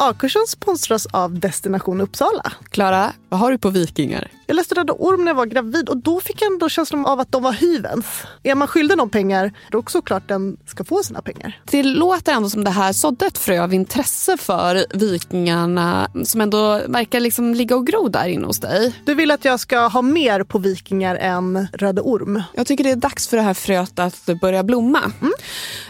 A-kursen sponsras av Destination Uppsala. Klara, vad har du på Vikingar? Jag läste Röda Orm när jag var gravid och då fick jag ändå känslan av att de var hyvens. Är man skyldig någon pengar, då är det såklart den ska få sina pengar. Det låter ändå som det här sådde ett frö av intresse för Vikingarna som ändå verkar liksom ligga och gro där inne hos dig. Du vill att jag ska ha mer på Vikingar än Röda Orm? Jag tycker det är dags för det här fröet att börja blomma. Mm.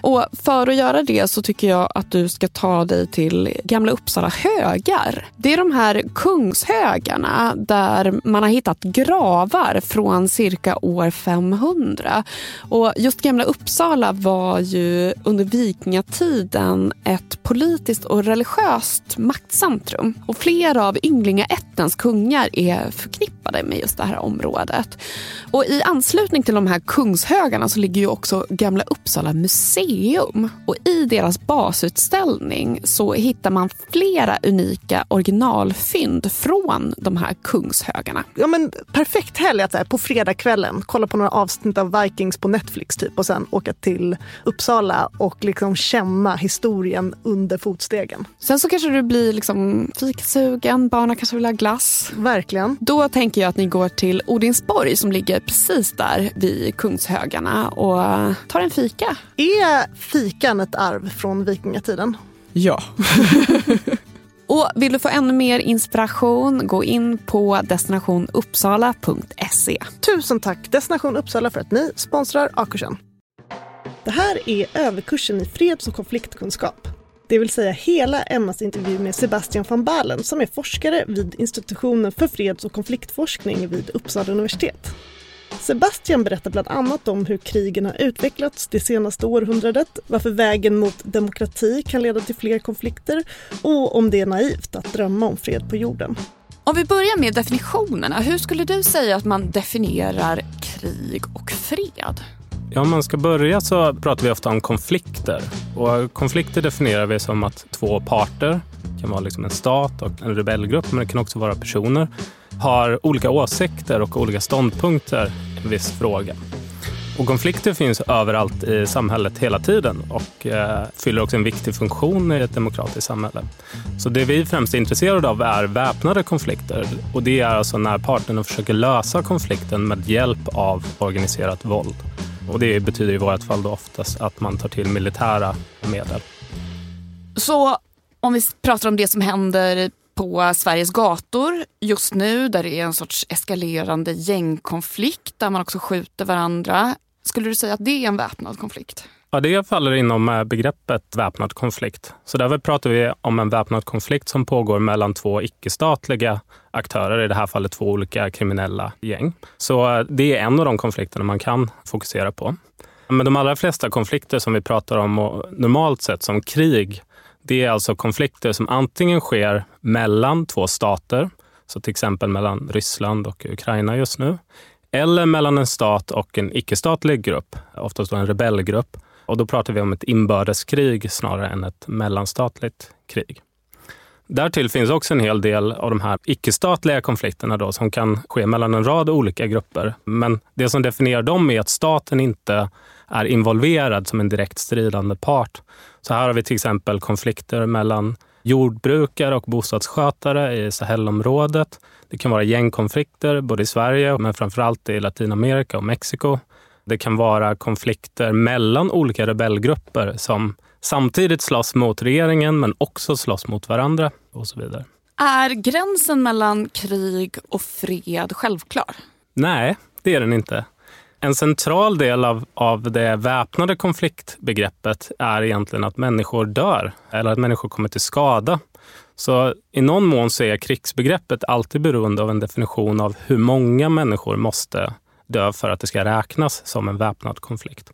Och för att göra det så tycker jag att du ska ta dig till Gamla Uppsala högar. Det är de här kungshögarna där man har hittat gravar från cirka år 500. Och just Gamla Uppsala var ju under vikingatiden ett politiskt och religiöst maktcentrum. Och flera av ynglingaättens kungar är förknippade med just det här området. Och i anslutning till de här kungshögarna så ligger ju också Gamla Uppsala museum. Och i deras basutställning så hittar man flera unika originalfynd från de här kungshögarna. Ja, men perfekt helg att så här, på fredagskvällen kolla på några avsnitt av Vikings på Netflix typ och sen åka till Uppsala och liksom känna historien under fotstegen. Sen så kanske du blir liksom fikasugen, barnen kanske vill ha glass. Verkligen. Då tänker jag att ni går till Odinsborg som ligger precis där vid Kungshögarna och tar en fika. Är fikan ett arv från vikingatiden? Ja. Och vill du få ännu mer inspiration, gå in på destinationuppsala.se. Tusen tack Destination Uppsala för att ni sponsrar A-kursen. Det här är överkursen i freds och konfliktkunskap. Det vill säga hela Emmas intervju med Sebastian van Balen som är forskare vid institutionen för freds och konfliktforskning vid Uppsala universitet. Sebastian berättar bland annat om hur krigen har utvecklats det senaste århundradet, varför vägen mot demokrati kan leda till fler konflikter och om det är naivt att drömma om fred på jorden. Om vi börjar med definitionerna, hur skulle du säga att man definierar krig och fred? Ja, om man ska börja så pratar vi ofta om konflikter. Och konflikter definierar vi som att två parter, det kan vara liksom en stat och en rebellgrupp, men det kan också vara personer, har olika åsikter och olika ståndpunkter i en viss fråga. Och konflikter finns överallt i samhället hela tiden och eh, fyller också en viktig funktion i ett demokratiskt samhälle. Så det vi främst är intresserade av är väpnade konflikter och det är alltså när parterna försöker lösa konflikten med hjälp av organiserat våld. Och det betyder i vårt fall då oftast att man tar till militära medel. Så om vi pratar om det som händer på Sveriges gator just nu där det är en sorts eskalerande gängkonflikt där man också skjuter varandra. Skulle du säga att det är en väpnad konflikt? Ja, det faller inom eh, begreppet väpnad konflikt. Så därför pratar vi om en väpnad konflikt som pågår mellan två icke-statliga aktörer, i det här fallet två olika kriminella gäng. Så eh, det är en av de konflikterna man kan fokusera på. Men de allra flesta konflikter som vi pratar om normalt sett som krig, det är alltså konflikter som antingen sker mellan två stater, så till exempel mellan Ryssland och Ukraina just nu, eller mellan en stat och en icke-statlig grupp, oftast en rebellgrupp, Och då pratar vi om ett inbördeskrig snarare än ett mellanstatligt krig. Därtill finns också en hel del av de här icke-statliga konflikterna då, som kan ske mellan en rad olika grupper. Men det som definierar dem är att staten inte är involverad som en direkt stridande part. Så här har vi till exempel konflikter mellan jordbrukare och bostadsskötare i Sahelområdet. Det kan vara gängkonflikter både i Sverige men framförallt i Latinamerika och Mexiko. Det kan vara konflikter mellan olika rebellgrupper som samtidigt slåss mot regeringen men också slåss mot varandra och så vidare. Är gränsen mellan krig och fred självklar? Nej, det är den inte. En central del av, av det väpnade konfliktbegreppet är egentligen att människor dör eller att människor kommer till skada. Så i någon mån så är krigsbegreppet alltid beroende av en definition av hur många människor måste dö för att det ska räknas som en väpnad konflikt.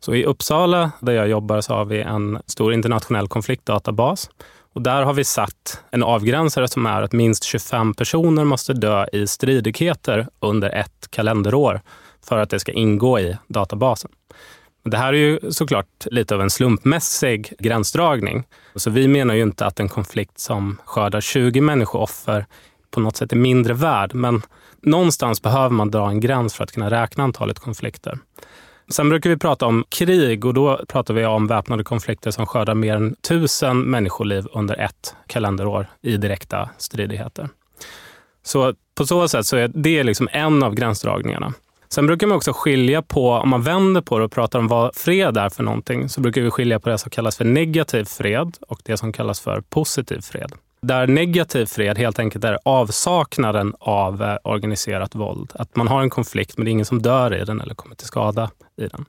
Så i Uppsala, där jag jobbar, så har vi en stor internationell konfliktdatabas. Och där har vi satt en avgränsare som är att minst 25 personer måste dö i stridigheter under ett kalenderår för att det ska ingå i databasen. Det här är ju såklart lite av en slumpmässig gränsdragning. Så vi menar ju inte att en konflikt som skördar 20 människooffer på något sätt är mindre värd, men någonstans behöver man dra en gräns för att kunna räkna antalet konflikter. Sen brukar vi prata om krig och då pratar vi om väpnade konflikter som skördar mer än tusen människoliv under ett kalenderår i direkta stridigheter. Så på så sätt så är det liksom en av gränsdragningarna. Sen brukar man också skilja på, om man vänder på det och pratar om vad fred är för någonting, så brukar vi skilja på det som kallas för negativ fred och det som kallas för positiv fred. Där negativ fred helt enkelt är avsaknaden av eh, organiserat våld. Att man har en konflikt men det är ingen som dör i den eller kommer till skada i den.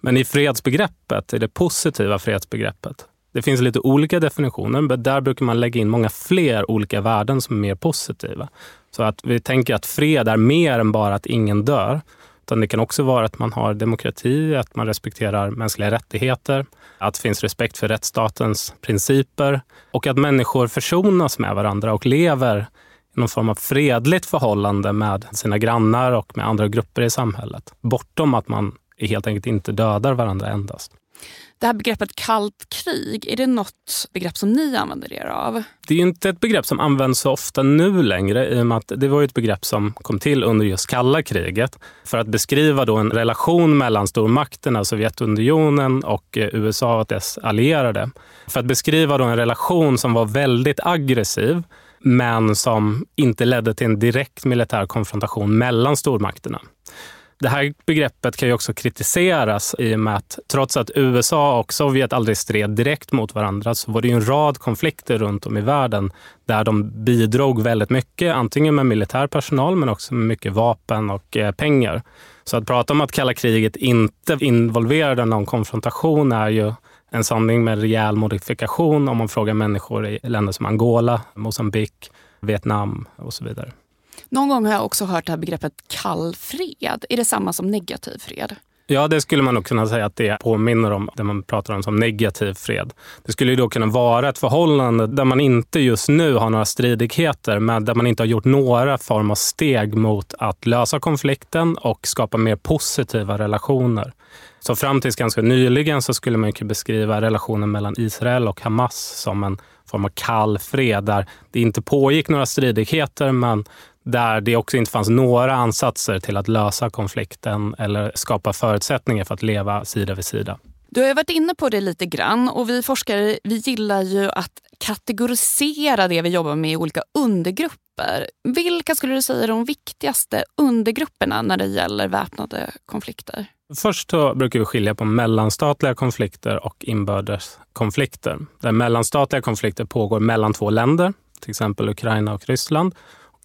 Men i fredsbegreppet, i det positiva fredsbegreppet, det finns lite olika definitioner, men där brukar man lägga in många fler olika värden som är mer positiva. Så att vi tänker att fred är mer än bara att ingen dör. Utan det kan också vara att man har demokrati, att man respekterar mänskliga rättigheter, att det finns respekt för rättsstatens principer och att människor försonas med varandra och lever i någon form av fredligt förhållande med sina grannar och med andra grupper i samhället. Bortom att man helt enkelt inte dödar varandra endast. Det här begreppet kallt krig, är det något begrepp som ni använder er av? Det är inte ett begrepp som används så ofta nu längre i och med att det var ett begrepp som kom till under just kalla kriget för att beskriva då en relation mellan stormakterna, Sovjetunionen och eh, USA och dess allierade. För att beskriva då en relation som var väldigt aggressiv men som inte ledde till en direkt militär konfrontation mellan stormakterna. Det här begreppet kan ju också kritiseras i och med att trots att USA och Sovjet aldrig stred direkt mot varandra så var det ju en rad konflikter runt om i världen där de bidrog väldigt mycket, antingen med militär personal men också med mycket vapen och eh, pengar. Så att prata om att kalla kriget inte involverade någon konfrontation är ju en sanning med rejäl modifikation om man frågar människor i länder som Angola, Mosambik, Vietnam och så vidare. Någon gång har jag också hört det här begreppet kall fred. Är det samma som negativ fred? Ja, det skulle man nog kunna säga att det påminner om det man pratar om som negativ fred. Det skulle ju då kunna vara ett förhållande där man inte just nu har några stridigheter, men där man inte har gjort några form av steg mot att lösa konflikten och skapa mer positiva relationer. Så fram tills ganska nyligen så skulle man kunna beskriva relationen mellan Israel och Hamas som en form av kall fred där det inte pågick några stridigheter men där det också inte fanns några ansatser till att lösa konflikten eller skapa förutsättningar för att leva sida vid sida. Du har varit inne på det lite grann och vi forskare vi gillar ju att kategorisera det vi jobbar med i olika undergrupper. Vilka skulle du säga är de viktigaste undergrupperna när det gäller väpnade konflikter? Först så brukar vi skilja på mellanstatliga konflikter och inbördeskonflikter. Där mellanstatliga konflikter pågår mellan två länder, till exempel Ukraina och Ryssland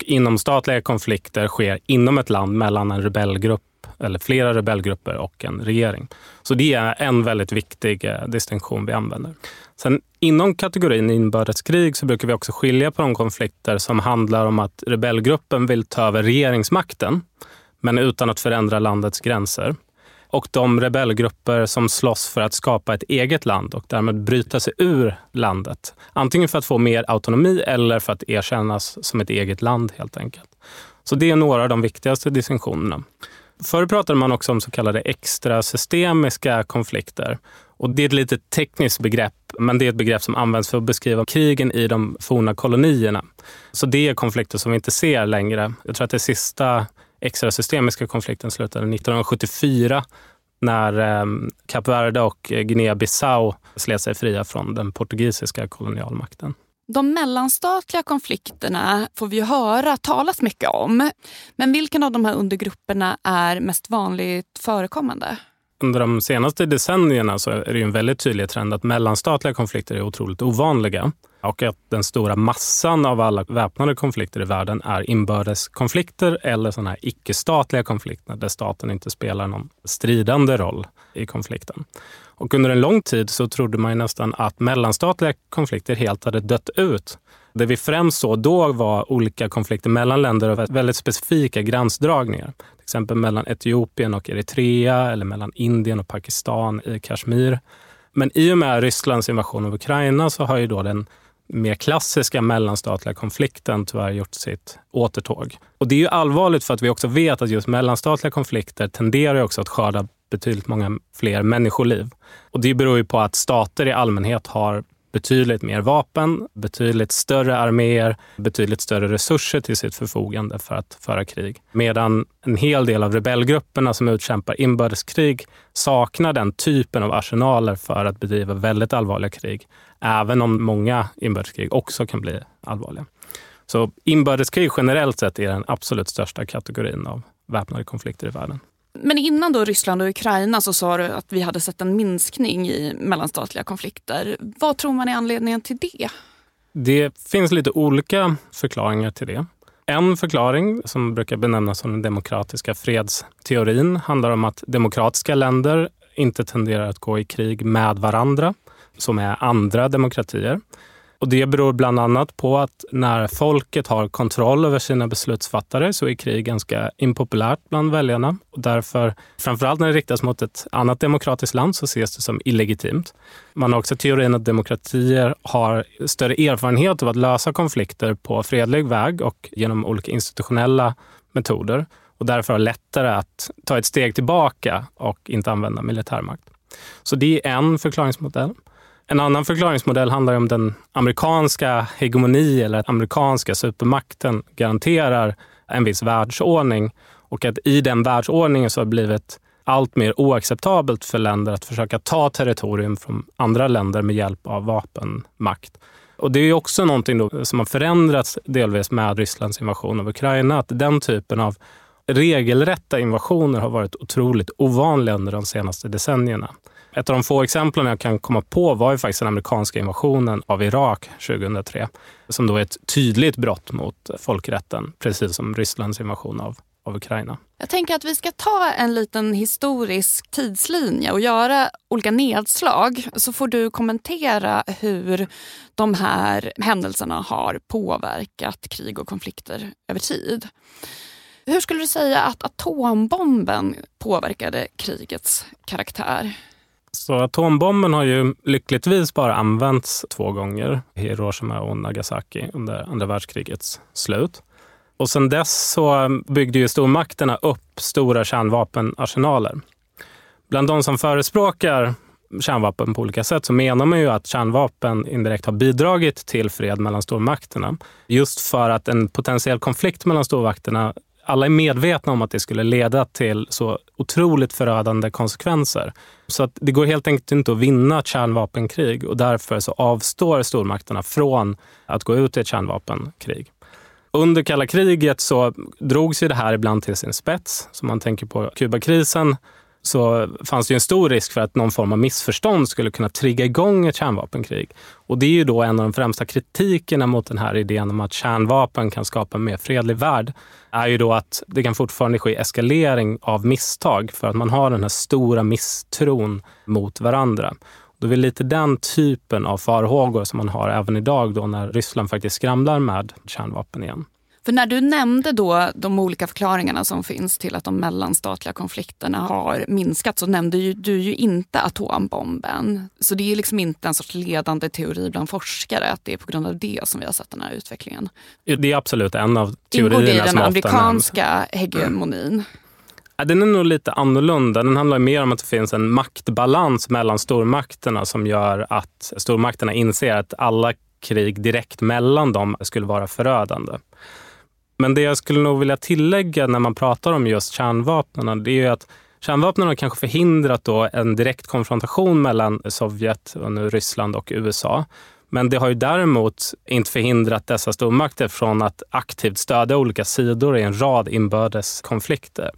inomstatliga konflikter sker inom ett land mellan en rebellgrupp eller flera rebellgrupper och en regering. Så det är en väldigt viktig eh, distinktion vi använder. Sen inom kategorin inbördeskrig så brukar vi också skilja på de konflikter som handlar om att rebellgruppen vill ta över regeringsmakten, men utan att förändra landets gränser och de rebellgrupper som slåss för att skapa ett eget land och därmed bryta sig ur landet. Antingen för att få mer autonomi eller för att erkännas som ett eget land helt enkelt. Så det är några av de viktigaste distinktionerna. Förr pratade man också om så kallade extrasystemiska konflikter. Och det är ett lite tekniskt begrepp, men det är ett begrepp som används för att beskriva krigen i de forna kolonierna. Så det är konflikter som vi inte ser längre. Jag tror att det sista extrasystemiska konflikten slutade 1974 när eh, Kap Verde och Guinea-Bissau slet sig fria från den portugisiska kolonialmakten. De mellanstatliga konflikterna får vi höra talas mycket om. Men vilken av de här undergrupperna är mest vanligt förekommande? Under de senaste decennierna så är det en väldigt tydlig trend att mellanstatliga konflikter är otroligt ovanliga och att den stora massan av alla väpnade konflikter i världen är inbördeskonflikter eller sådana här icke-statliga konflikter där staten inte spelar någon stridande roll i konflikten. Och under en lång tid så trodde man nästan att mellanstatliga konflikter helt hade dött ut. Det vi främst såg då var olika konflikter mellan länder och väldigt specifika gränsdragningar. Till exempel mellan Etiopien och Eritrea eller mellan Indien och Pakistan i Kashmir. Men i och med Rysslands invasion av Ukraina så har ju då den mer klassiska mellanstatliga konflikten tyvärr gjort sitt återtåg. Och det är ju allvarligt för att vi också vet att just mellanstatliga konflikter tenderar också att skörda betydligt många fler människoliv. Och det beror ju på att stater i allmänhet har betydligt mer vapen, betydligt större arméer, betydligt större resurser till sitt förfogande för att föra krig. Medan en hel del av rebellgrupperna som utkämpar inbördeskrig saknar den typen av arsenaler för att bedriva väldigt allvarliga krig. Även om många inbördeskrig också kan bli allvarliga. Så inbördeskrig generellt sett är den absolut största kategorin av väpnade konflikter i världen. Men innan då Ryssland och Ukraina så sa du att vi hade sett en minskning i mellanstatliga konflikter. Vad tror man är anledningen till det? Det finns lite olika förklaringar till det. En förklaring som brukar benämnas som den demokratiska fredsteorin handlar om att demokratiska länder inte tenderar att gå i krig med varandra, som är andra demokratier. Och det beror bland annat på att när folket har kontroll över sina beslutsfattare så är krig ganska impopulärt bland väljarna. Och därför, framförallt när det riktas mot ett annat demokratiskt land, så ses det som illegitimt. Man har också teorin att demokratier har större erfarenhet av att lösa konflikter på fredlig väg och genom olika institutionella metoder och därför har lättare att ta ett steg tillbaka och inte använda militärmakt. Så det är en förklaringsmodell. En annan förklaringsmodell handlar om den amerikanska hegemoni eller att amerikanska supermakten garanterar en viss världsordning och att i den världsordningen så har det blivit allt mer oacceptabelt för länder att försöka ta territorium från andra länder med hjälp av vapenmakt. Och det är också någonting som har förändrats delvis med Rysslands invasion av Ukraina. Att den typen av regelrätta invasioner har varit otroligt ovanliga under de senaste decennierna. Ett av de få exemplen jag kan komma på var ju faktiskt den amerikanska invasionen av Irak 2003. Som då är ett tydligt brott mot folkrätten, precis som Rysslands invasion av, av Ukraina. Jag tänker att vi ska ta en liten historisk tidslinje och göra olika nedslag. Så får du kommentera hur de här händelserna har påverkat krig och konflikter över tid. Hur skulle du säga att atombomben påverkade krigets karaktär? Så atombomben har ju lyckligtvis bara använts två gånger, Hiroshima och Nagasaki under andra världskrigets slut. Och sen dess så byggde ju stormakterna upp stora kärnvapenarsenaler. Bland de som förespråkar kärnvapen på olika sätt så menar man ju att kärnvapen indirekt har bidragit till fred mellan stormakterna. Just för att en potentiell konflikt mellan stormakterna alla är medvetna om att det skulle leda till så otroligt förödande konsekvenser. Så att det går helt enkelt inte att vinna ett kärnvapenkrig och därför så avstår stormakterna från att gå ut i ett kärnvapenkrig. Under kalla kriget så drogs ju det här ibland till sin spets. Så man tänker på Kubakrisen så fanns det en stor risk för att någon form av missförstånd skulle kunna trigga igång ett kärnvapenkrig. Och det är ju då en av de främsta kritikerna mot den här idén om att kärnvapen kan skapa en mer fredlig värld, är ju då att det kan fortfarande ske eskalering av misstag för att man har den här stora misstron mot varandra. Då är det lite den typen av farhågor som man har även idag då när Ryssland faktiskt skramlar med kärnvapen igen. För när du nämnde då de olika förklaringarna som finns till att de mellanstatliga konflikterna har minskat så nämnde ju, du ju inte atombomben. Så det är liksom inte en sorts ledande teori bland forskare att det är på grund av det som vi har sett den här utvecklingen. Det är absolut en av teorierna Ingår i den amerikanska hegemonin? Den är nog lite annorlunda. Den handlar mer om att det finns en maktbalans mellan stormakterna som gör att stormakterna inser att alla krig direkt mellan dem skulle vara förödande. Men det jag skulle nog vilja tillägga när man pratar om just kärnvapnen, det är att kärnvapnen har kanske förhindrat då en direkt konfrontation mellan Sovjet, och nu Ryssland och USA. Men det har ju däremot inte förhindrat dessa stormakter från att aktivt stödja olika sidor i en rad inbördes konflikter.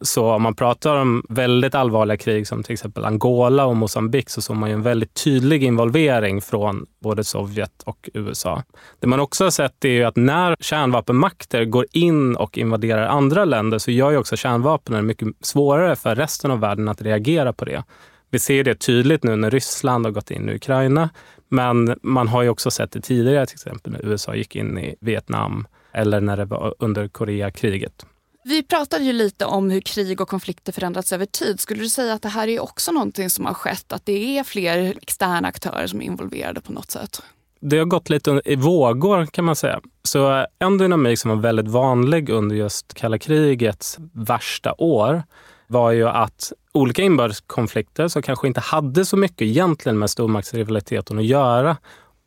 Så om man pratar om väldigt allvarliga krig som till exempel Angola och Mosambik så såg man ju en väldigt tydlig involvering från både Sovjet och USA. Det man också har sett är att när kärnvapenmakter går in och invaderar andra länder så gör ju också kärnvapnen mycket svårare för resten av världen att reagera på det. Vi ser det tydligt nu när Ryssland har gått in i Ukraina. Men man har ju också sett det tidigare, till exempel när USA gick in i Vietnam eller när det var under Koreakriget. Vi pratade ju lite om hur krig och konflikter förändrats över tid. Skulle du säga att det här är också någonting som har skett? Att det är fler externa aktörer som är involverade på något sätt? Det har gått lite i vågor kan man säga. Så en dynamik som var väldigt vanlig under just kalla krigets värsta år var ju att olika inbördeskonflikter som kanske inte hade så mycket egentligen med stormaktsrivaliteten att göra,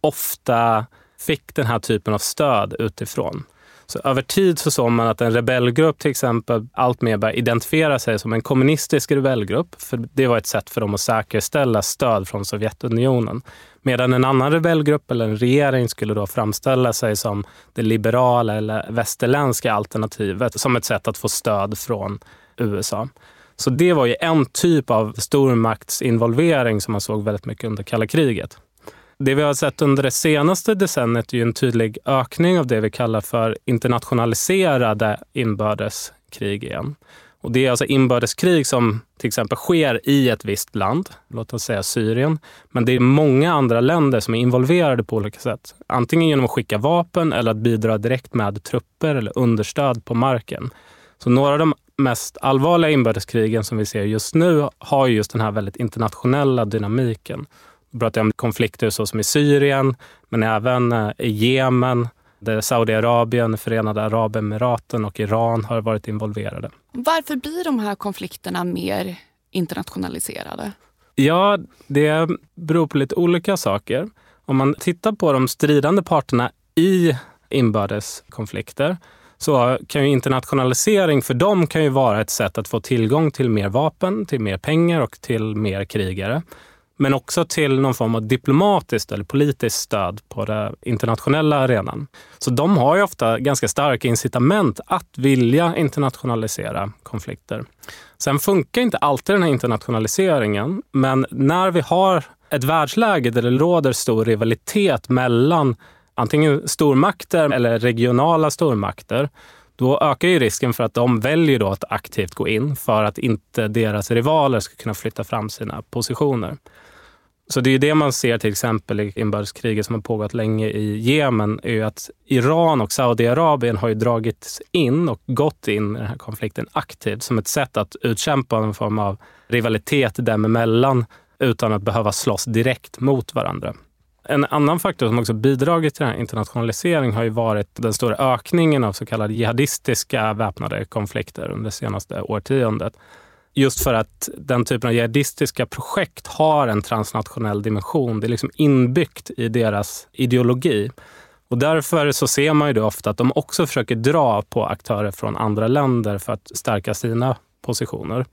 ofta fick den här typen av stöd utifrån. Så över tid så såg man att en rebellgrupp till exempel alltmer började identifiera sig som en kommunistisk rebellgrupp. För det var ett sätt för dem att säkerställa stöd från Sovjetunionen. Medan en annan rebellgrupp eller en regering skulle då framställa sig som det liberala eller västerländska alternativet som ett sätt att få stöd från USA. Så det var ju en typ av stormaktsinvolvering som man såg väldigt mycket under kalla kriget. Det vi har sett under det senaste decenniet är ju en tydlig ökning av det vi kallar för internationaliserade inbördeskrig igen. Och det är alltså inbördeskrig som till exempel sker i ett visst land, låt oss säga Syrien. Men det är många andra länder som är involverade på olika sätt. Antingen genom att skicka vapen eller att bidra direkt med trupper eller understöd på marken. Så några av de mest allvarliga inbördeskrigen som vi ser just nu har just den här väldigt internationella dynamiken. Pratar om konflikter så som i Syrien, men även eh, i Jemen, där Saudiarabien, Förenade Arabemiraten och Iran har varit involverade. Varför blir de här konflikterna mer internationaliserade? Ja, det beror på lite olika saker. Om man tittar på de stridande parterna i inbördeskonflikter så kan ju internationalisering för dem kan ju vara ett sätt att få tillgång till mer vapen, till mer pengar och till mer krigare. Men också till någon form av diplomatiskt eller politiskt stöd på den internationella arenan. Så de har ju ofta ganska starka incitament att vilja internationalisera konflikter. Sen funkar inte alltid den här internationaliseringen, men när vi har ett världsläge där det råder stor rivalitet mellan antingen stormakter eller regionala stormakter, då ökar ju risken för att de väljer då att aktivt gå in för att inte deras rivaler ska kunna flytta fram sina positioner. Så det är det man ser till exempel i inbördeskriget som har pågått länge i Jemen, är ju att Iran och Saudiarabien har ju dragits in och gått in i den här konflikten aktivt som ett sätt att utkämpa en form av rivalitet dem emellan utan att behöva slåss direkt mot varandra. En annan faktor som också bidragit till den här internationaliseringen har ju varit den stora ökningen av så kallade jihadistiska väpnade konflikter under det senaste årtiondet. Just för att den typen av jihadistiska projekt har en transnationell dimension. Det är liksom inbyggt i deras ideologi. Och därför så ser man ju det ofta att de också försöker dra på aktörer från andra länder för att stärka sina positioner.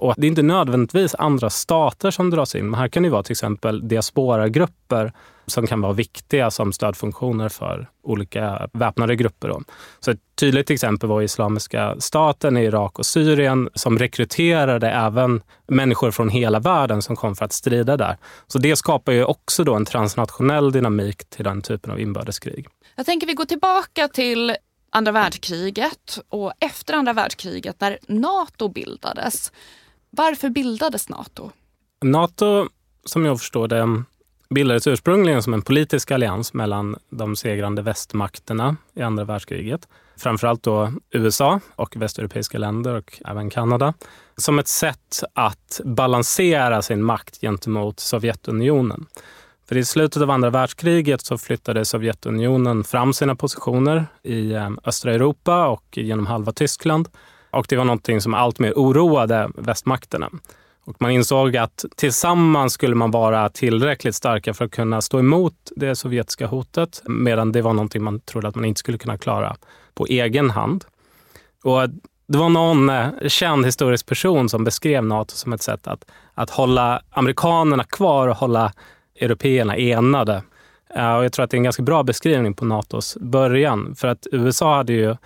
Och det är inte nödvändigtvis andra stater som dras in, men här kan det vara till exempel diasporagrupper som kan vara viktiga som stödfunktioner för olika väpnade grupper. Då. Så ett tydligt exempel var Islamiska staten i Irak och Syrien som rekryterade även människor från hela världen som kom för att strida där. Så det skapar ju också då en transnationell dynamik till den typen av inbördeskrig. Jag tänker vi går tillbaka till andra världskriget och efter andra världskriget när Nato bildades. Varför bildades Nato? Nato, som jag förstår det, bildades ursprungligen som en politisk allians mellan de segrande västmakterna i andra världskriget. Framförallt då USA och västeuropeiska länder och även Kanada. Som ett sätt att balansera sin makt gentemot Sovjetunionen. För i slutet av andra världskriget så flyttade Sovjetunionen fram sina positioner i eh, östra Europa och genom halva Tyskland. Och det var någonting som allt mer oroade västmakterna. Och man insåg att tillsammans skulle man vara tillräckligt starka för att kunna stå emot det sovjetiska hotet, medan det var någonting man trodde att man inte skulle kunna klara på egen hand. Och det var någon eh, känd historisk person som beskrev Nato som ett sätt att, att hålla amerikanerna kvar och hålla européerna enade. Eh, och jag tror att det är en ganska bra beskrivning på Natos början. För att USA hade ju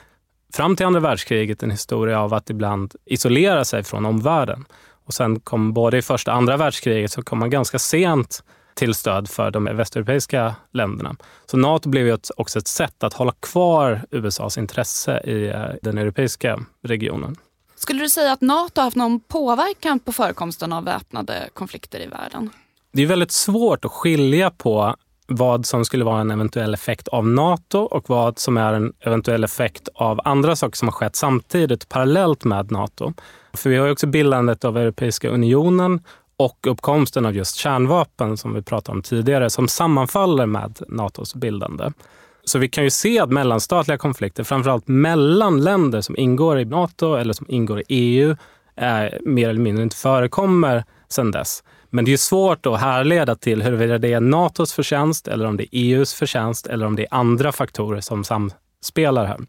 fram till andra världskriget en historia av att ibland isolera sig från omvärlden. Och sen kom både i första och andra världskriget så kom man ganska sent till stöd för de västeuropeiska länderna. Så Nato blev ju också ett sätt att hålla kvar USAs intresse i eh, den europeiska regionen. Skulle du säga att Nato har haft någon påverkan på förekomsten av väpnade konflikter i världen? Det är väldigt svårt att skilja på vad som skulle vara en eventuell effekt av Nato och vad som är en eventuell effekt av andra saker som har skett samtidigt parallellt med Nato. För vi har ju också bildandet av Europeiska unionen och uppkomsten av just kärnvapen som vi pratade om tidigare som sammanfaller med Natos bildande. Så vi kan ju se att mellanstatliga konflikter, framförallt mellan länder som ingår i Nato eller som ingår i EU, är, mer eller mindre inte förekommer sedan dess. Men det är svårt att härleda till huruvida det är Natos förtjänst eller om det är EUs förtjänst eller om det är andra faktorer som samspelar här.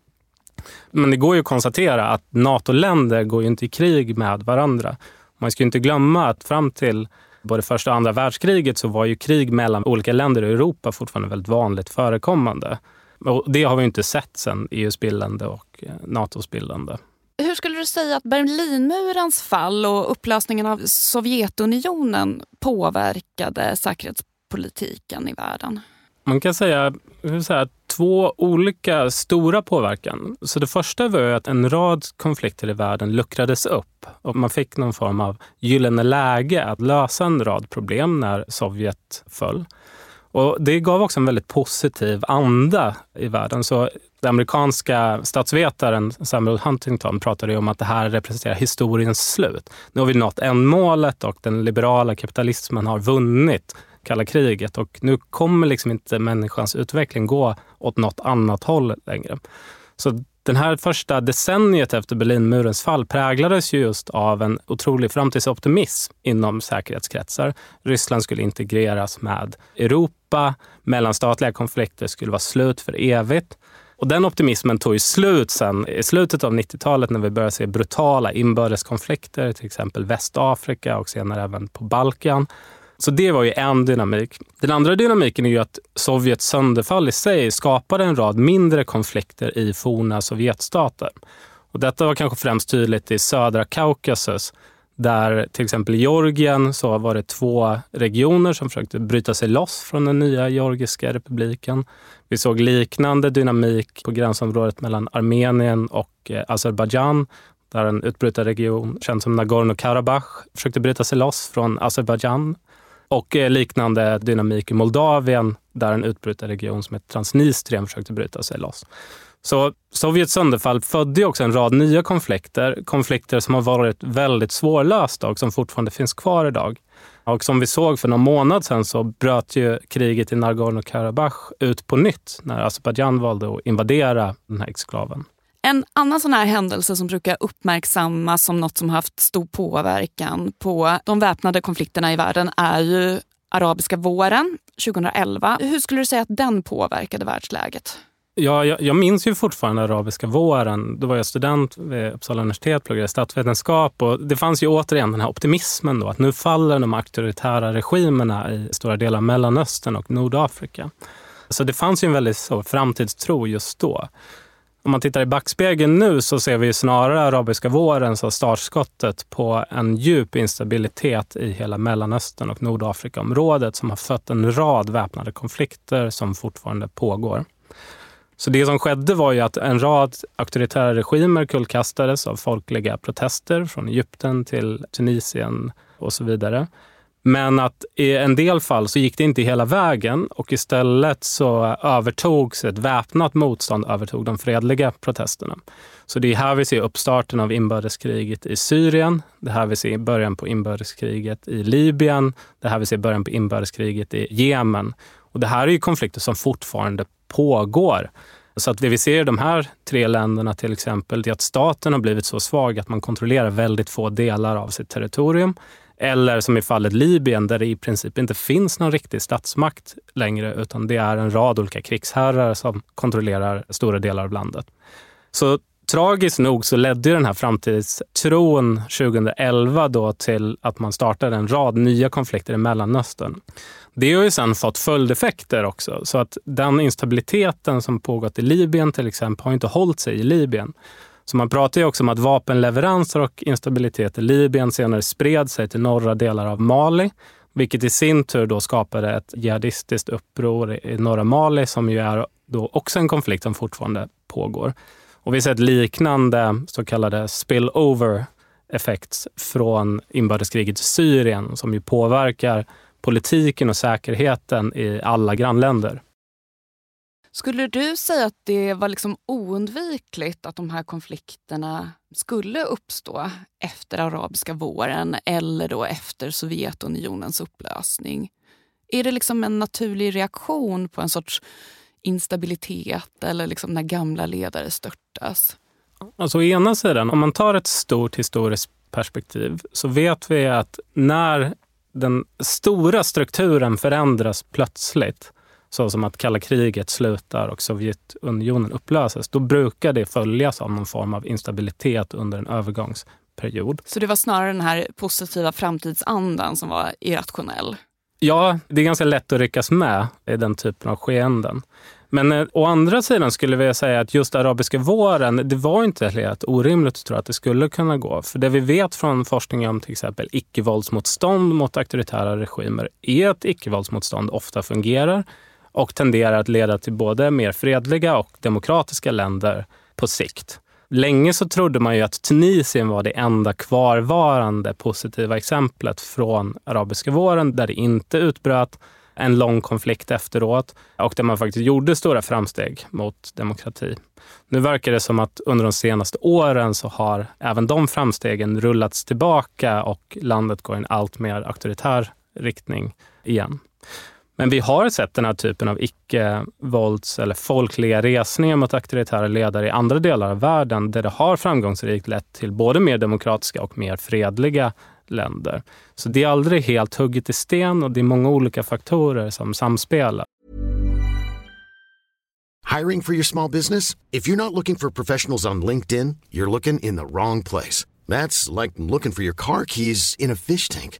Men det går ju att konstatera att NATO-länder går ju inte i krig med varandra. Man ska inte glömma att fram till både första och andra världskriget så var ju krig mellan olika länder i Europa fortfarande väldigt vanligt förekommande. Och det har vi inte sett sedan EUs bildande och eh, Natos bildande. Hur skulle du säga att Berlinmurens fall och upplösningen av Sovjetunionen påverkade säkerhetspolitiken i världen? Man kan säga, säga två olika stora påverkan. Så det första var att en rad konflikter i världen luckrades upp och man fick någon form av gyllene läge att lösa en rad problem när Sovjet föll. Och det gav också en väldigt positiv anda i världen. Så den amerikanska statsvetaren Samuel Huntington pratade om att det här representerar historiens slut. Nu har vi nått målet och den liberala kapitalismen har vunnit kalla kriget och nu kommer liksom inte människans utveckling gå åt något annat håll längre. Så den här första decenniet efter Berlinmurens fall präglades ju just av en otrolig framtidsoptimism inom säkerhetskretsar. Ryssland skulle integreras med Europa, mellanstatliga konflikter skulle vara slut för evigt. Och den optimismen tog ju slut sen i slutet av 90-talet när vi började se brutala inbördeskonflikter, till exempel Västafrika och senare även på Balkan. Så det var ju en dynamik. Den andra dynamiken är ju att Sovjets sönderfall i sig skapade en rad mindre konflikter i forna Sovjetstater. Och detta var kanske främst tydligt i södra Kaukasus där till exempel i Georgien så var det två regioner som försökte bryta sig loss från den nya georgiska republiken. Vi såg liknande dynamik på gränsområdet mellan Armenien och eh, Azerbajdzjan där en utbrytarregion känd som Nagorno-Karabach försökte bryta sig loss från Azerbajdzjan och eh, liknande dynamik i Moldavien där en utbrytarregion som heter Transnistrien försökte bryta sig loss. Så Sovjets sönderfall födde också en rad nya konflikter. Konflikter som har varit väldigt svårlösta och som fortfarande finns kvar idag. Och som vi såg för någon månad sedan så bröt ju kriget i Nagorno-Karabach ut på nytt när Azerbajdzjan valde att invadera den här exklaven. En annan sån här händelse som brukar uppmärksammas som något som haft stor påverkan på de väpnade konflikterna i världen är ju arabiska våren 2011. Hur skulle du säga att den påverkade världsläget? Ja, jag, jag, minns ju fortfarande arabiska våren. Då var jag student vid Uppsala universitet, pluggade statsvetenskap och det fanns ju återigen den här optimismen då att nu faller de auktoritära regimerna i stora delar av Mellanöstern och Nordafrika. Så det fanns ju en väldigt så, framtidstro just då. Om man tittar i backspegeln nu så ser vi snarare arabiska våren som startskottet på en djup instabilitet i hela Mellanöstern och Nordafrikaområdet som har fött en rad väpnade konflikter som fortfarande pågår. Så det som skedde var ju att en rad auktoritära regimer kullkastades av folkliga protester från Egypten till Tunisien och så vidare. Men att i en del fall så gick det inte hela vägen och istället så övertogs ett väpnat motstånd övertog de fredliga protesterna. Så det är här vi ser uppstarten av inbördeskriget i Syrien. Det är här vi ser början på inbördeskriget i Libyen. Det är här vi ser början på inbördeskriget i Jemen. Och det här är ju konflikter som fortfarande pågår. Så att det vi ser i de här tre länderna till exempel, är att staten har blivit så svag att man kontrollerar väldigt få delar av sitt territorium. Eller som i fallet Libyen där det i princip inte finns någon riktig statsmakt längre utan det är en rad olika krigsherrar som kontrollerar stora delar av landet. Så tragiskt nog så ledde den här framtidstron 2011 då till att man startade en rad nya konflikter i Mellanöstern. Det har ju sen fått följdeffekter också. Så att den instabiliteten som pågått i Libyen till exempel har inte hållit sig i Libyen. Så man pratar ju också om att vapenleveranser och instabilitet i Libyen senare spred sig till norra delar av Mali, vilket i sin tur då skapade ett jihadistiskt uppror i norra Mali som ju är då också en konflikt som fortfarande pågår. Och vi har sett liknande så kallade spillover effects från inbördeskriget i Syrien som ju påverkar politiken och säkerheten i alla grannländer. Skulle du säga att det var liksom oundvikligt att de här konflikterna skulle uppstå efter arabiska våren eller då efter Sovjetunionens upplösning? Är det liksom en naturlig reaktion på en sorts instabilitet eller liksom när gamla ledare störtas? Alltså å ena sidan, om man tar ett stort historiskt perspektiv så vet vi att när den stora strukturen förändras plötsligt så som att kalla kriget slutar och Sovjetunionen upplöses, då brukar det följas av någon form av instabilitet under en övergångsperiod. Så det var snarare den här positiva framtidsandan som var irrationell? Ja, det är ganska lätt att ryckas med i den typen av skeenden. Men eh, å andra sidan skulle vi säga att just arabiska våren, det var inte helt orimligt att tro att det skulle kunna gå. För det vi vet från forskning om till exempel icke-våldsmotstånd mot auktoritära regimer är att icke-våldsmotstånd ofta fungerar och tenderar att leda till både mer fredliga och demokratiska länder på sikt. Länge så trodde man ju att Tunisien var det enda kvarvarande positiva exemplet från arabiska våren där det inte utbröt en lång konflikt efteråt och där man faktiskt gjorde stora framsteg mot demokrati. Nu verkar det som att under de senaste åren så har även de framstegen rullats tillbaka och landet går i en allt mer auktoritär riktning igen. Men vi har sett den här typen av icke-vålds eller folkliga resningar mot auktoritära ledare i andra delar av världen där det har framgångsrikt lett till både mer demokratiska och mer fredliga länder. Så det är aldrig helt hugget i sten och det är många olika faktorer som samspelar. Hiring for your small business? If you're not looking for professionals on LinkedIn, you're looking in the wrong place. That's like looking for your car keys in a fish tank.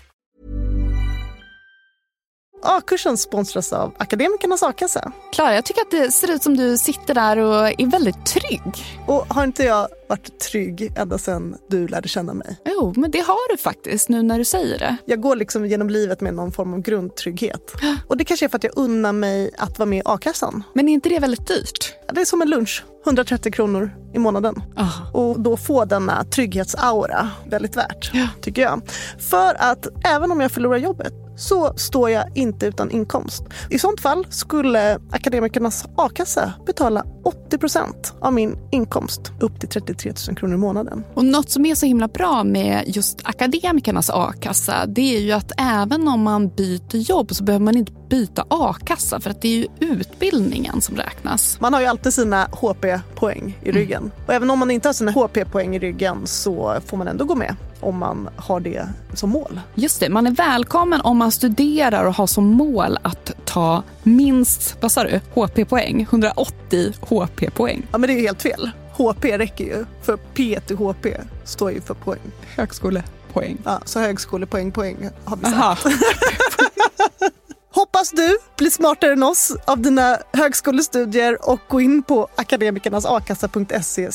A-kursen sponsras av Akademikernas a-kassa. Klara, jag tycker att det ser ut som du sitter där och är väldigt trygg. Och har inte jag varit trygg ända sedan du lärde känna mig? Jo, men det har du faktiskt nu när du säger det. Jag går liksom genom livet med någon form av grundtrygghet. Och det kanske är för att jag unnar mig att vara med i a-kassan. Men är inte det väldigt dyrt? Det är som en lunch. 130 kronor i månaden. Oh. Och då få denna trygghetsaura väldigt värt, ja. tycker jag. För att även om jag förlorar jobbet så står jag inte utan inkomst. I sånt fall skulle Akademikernas a-kassa betala 80% av min inkomst upp till 33 000 kronor i månaden. Och något som är så himla bra med just akademikernas a-kassa det är ju att även om man byter jobb så behöver man inte byta a-kassa för att det är ju utbildningen som räknas. Man har ju alltid sina HP-poäng i ryggen. Mm. Och även om man inte har sina HP-poäng i ryggen så får man ändå gå med om man har det som mål. Just det, man är välkommen om man studerar och har som mål att ta minst, vad sa du, HP-poäng? 180 HP-poäng. Ja men det är helt fel. HP räcker ju, för P till HP står ju för poäng. Högskolepoäng. Ja, så högskolepoäng, poäng har vi sagt. Hoppas du blir smartare än oss av dina högskolestudier och gå in på akademikernasakassa.se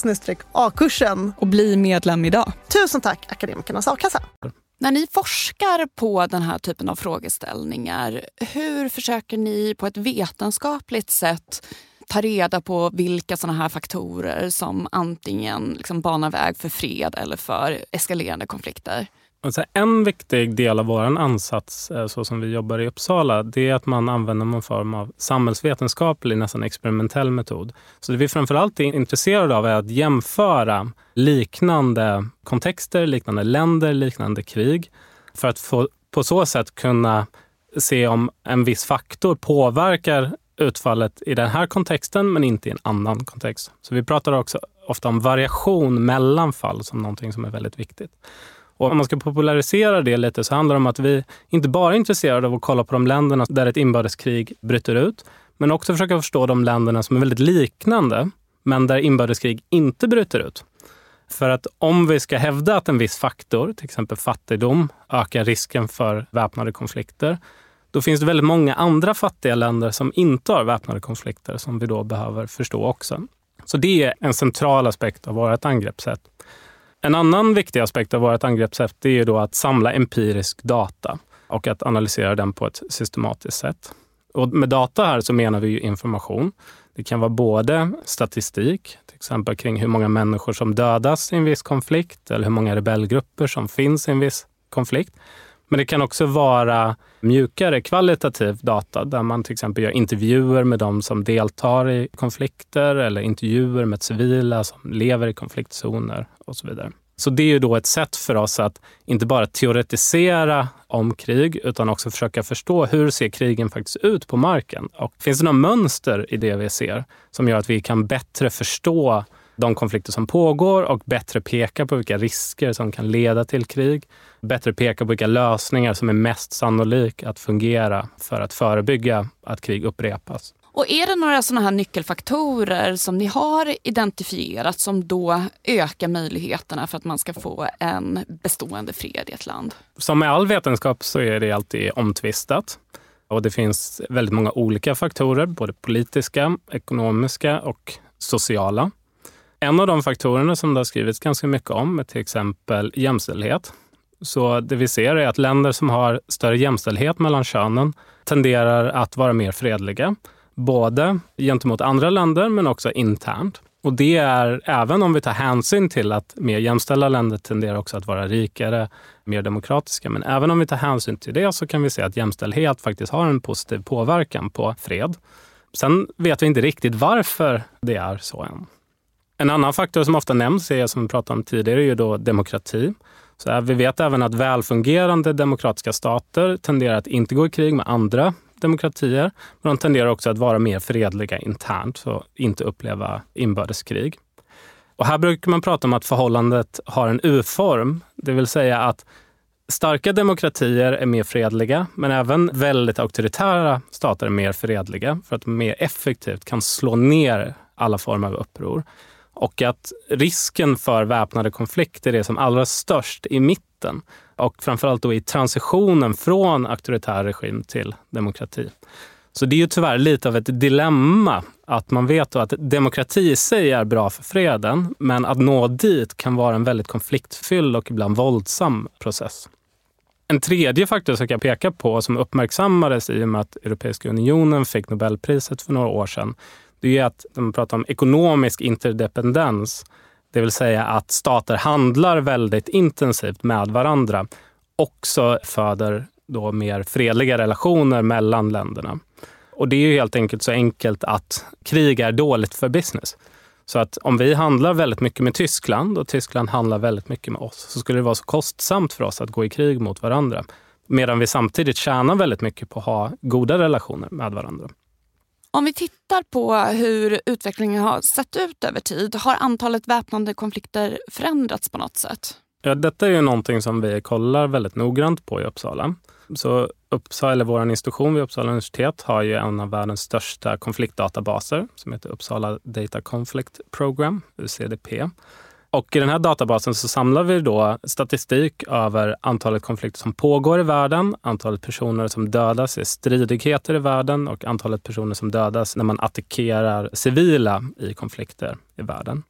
a-kursen. Och bli medlem idag. Tusen tack Akademikernas a-kassa. När ni forskar på den här typen av frågeställningar, hur försöker ni på ett vetenskapligt sätt ta reda på vilka såna här faktorer som antingen liksom banar väg för fred eller för eskalerande konflikter? Alltså en viktig del av vår ansats, eh, så som vi jobbar i Uppsala, det är att man använder någon form av samhällsvetenskaplig, nästan experimentell metod. Så det vi framförallt är intresserade av är att jämföra liknande kontexter, liknande länder, liknande krig för att få, på så sätt kunna se om en viss faktor påverkar utfallet i den här kontexten men inte i en annan kontext. Så vi pratar också ofta om variation mellan fall som någonting som är väldigt viktigt. Och om man ska popularisera det lite så handlar det om att vi inte bara är intresserade av att kolla på de länderna där ett inbördeskrig bryter ut, men också försöka förstå de länderna som är väldigt liknande, men där inbördeskrig inte bryter ut. För att om vi ska hävda att en viss faktor, till exempel fattigdom, ökar risken för väpnade konflikter, då finns det väldigt många andra fattiga länder som inte har väpnade konflikter som vi då behöver förstå också. Så det är en central aspekt av vårt angreppssätt. En annan viktig aspekt av vårt angreppssätt är ju då att samla empirisk data och att analysera den på ett systematiskt sätt. Och med data här så menar vi information. Det kan vara både statistik, till exempel kring hur många människor som dödas i en viss konflikt eller hur många rebellgrupper som finns i en viss konflikt. Men det kan också vara mjukare kvalitativ data där man till exempel gör intervjuer med de som deltar i konflikter eller intervjuer med civila som lever i konfliktzoner och så vidare. Så det är ju då ett sätt för oss att inte bara teoretisera om krig utan också försöka förstå hur ser krigen faktiskt ut på marken? Och finns det några mönster i det vi ser som gör att vi kan bättre förstå de konflikter som pågår och bättre peka på vilka risker som kan leda till krig. Bättre peka på vilka lösningar som är mest sannolika att fungera för att förebygga att krig upprepas. Och är det några sådana här nyckelfaktorer som ni har identifierat som då ökar möjligheterna för att man ska få en bestående fred i ett land? Som med all vetenskap så är det alltid omtvistat. Och det finns väldigt många olika faktorer, både politiska, ekonomiska och sociala. En av de faktorerna som det har skrivits ganska mycket om är till exempel jämställdhet. Så det vi ser är att länder som har större jämställdhet mellan könen tenderar att vara mer fredliga. Både gentemot andra länder men också internt. Och det är även om vi tar hänsyn till att mer jämställda länder tenderar också att vara rikare, mer demokratiska. Men även om vi tar hänsyn till det så kan vi se att jämställdhet faktiskt har en positiv påverkan på fred. Sen vet vi inte riktigt varför det är så än. En annan faktor som ofta nämns är, som vi pratade om tidigare, är ju då demokrati. Så här, vi vet även att välfungerande demokratiska stater tenderar att inte gå i krig med andra demokratier. Men de tenderar också att vara mer fredliga internt och inte uppleva inbördeskrig. Och här brukar man prata om att förhållandet har en U-form, det vill säga att starka demokratier är mer fredliga, men även väldigt auktoritära stater är mer fredliga för att de mer effektivt kan slå ner alla former av uppror. Och att risken för väpnade konflikter är som allra störst i mitten och framförallt då i transitionen från auktoritär regim till demokrati. Så det är ju tyvärr lite av ett dilemma att man vet att demokrati i sig är bra för freden, men att nå dit kan vara en väldigt konfliktfylld och ibland våldsam process. En tredje faktor som jag kan peka på som uppmärksammades i och med att Europeiska unionen fick Nobelpriset för några år sedan, det är att när man pratar om ekonomisk interdependens, det vill säga att stater handlar väldigt intensivt med varandra, också föder då mer fredliga relationer mellan länderna. Och det är ju helt enkelt så enkelt att krig är dåligt för business. Så att om vi handlar väldigt mycket med Tyskland och Tyskland handlar väldigt mycket med oss så skulle det vara så kostsamt för oss att gå i krig mot varandra. Medan vi samtidigt tjänar väldigt mycket på att ha goda relationer med varandra. Om vi tittar på hur utvecklingen har sett ut över tid, har antalet väpnade konflikter förändrats på något sätt? Ja, detta är ju någonting som vi kollar väldigt noggrant på i Uppsala. Så Uppsala, eller vår institution vid Uppsala universitet har ju en av världens största konfliktdatabaser som heter Uppsala Data Conflict Program, UCDP. Och I den här databasen så samlar vi då statistik över antalet konflikter som pågår i världen, antalet personer som dödas i stridigheter i världen och antalet personer som dödas när man attackerar civila i konflikter i världen.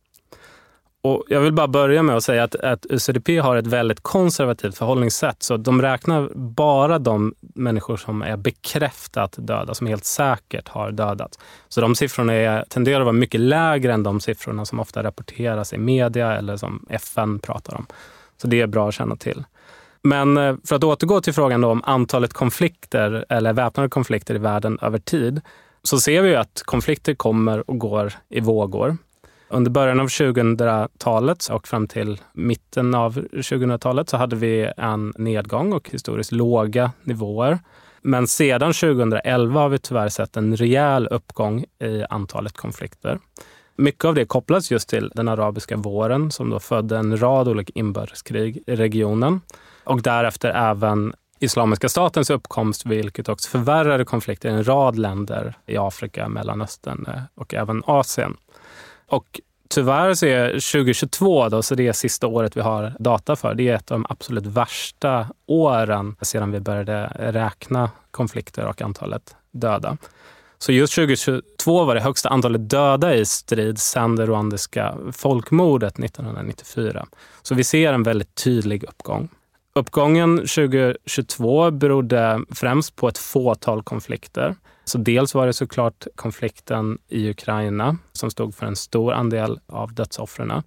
Och jag vill bara börja med att säga att, att UCDP har ett väldigt konservativt förhållningssätt. Så de räknar bara de människor som är bekräftat döda, som helt säkert har dödats. Så de siffrorna är, tenderar att vara mycket lägre än de siffrorna som ofta rapporteras i media eller som FN pratar om. Så det är bra att känna till. Men eh, för att återgå till frågan om antalet konflikter eller väpnade konflikter i världen över tid så ser vi att konflikter kommer och går i vågor. Under början av 2000-talet och fram till mitten av 2000-talet så hade vi en nedgång och historiskt låga nivåer. Men sedan 2011 har vi tyvärr sett en rejäl uppgång i antalet konflikter. Mycket av det kopplas just till den arabiska våren som då födde en rad olika inbördeskrig i regionen och därefter även Islamiska statens uppkomst, vilket också förvärrade konflikter i en rad länder i Afrika, Mellanöstern och även Asien. Och tyvärr så är 2022, då, så det är sista året vi har data för, det är ett av de absolut värsta åren sedan vi började räkna konflikter och antalet döda. Så just 2022 var det högsta antalet döda i strid sedan det rwandiska folkmordet 1994. Så vi ser en väldigt tydlig uppgång. Uppgången 2022 berodde främst på ett fåtal konflikter. Så dels var det såklart konflikten i Ukraina som stod för en stor andel av dödsoffren.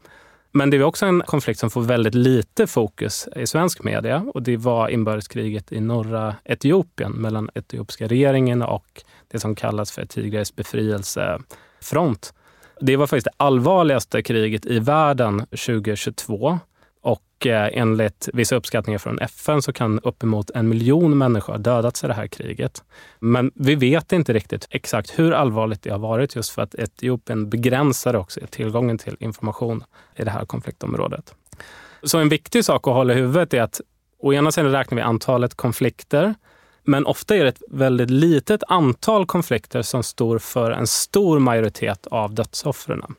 Men det var också en konflikt som får väldigt lite fokus i svensk media och det var inbördeskriget i norra Etiopien mellan etiopiska regeringen och det som kallas för Tigres befrielsefront. Det var faktiskt det allvarligaste kriget i världen 2022 och eh, enligt vissa uppskattningar från FN så kan uppemot en miljon människor ha dödats i det här kriget. Men vi vet inte riktigt exakt hur allvarligt det har varit just för att Etiopien begränsar också tillgången till information i det här konfliktområdet. Så en viktig sak att hålla i huvudet är att å ena sidan räknar vi antalet konflikter men ofta är det ett väldigt litet antal konflikter som står för en stor majoritet av dödsoffren.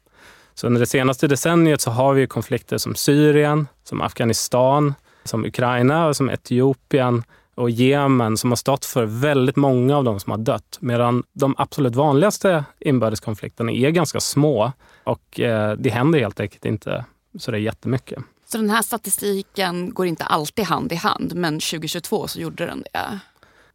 Så under det senaste decenniet så har vi konflikter som Syrien, som Afghanistan, som Ukraina som Etiopien och Jemen som har stått för väldigt många av de som har dött. Medan de absolut vanligaste inbördeskonflikterna är ganska små och eh, det händer helt enkelt inte så det är jättemycket. Så den här statistiken går inte alltid hand i hand, men 2022 så gjorde den det?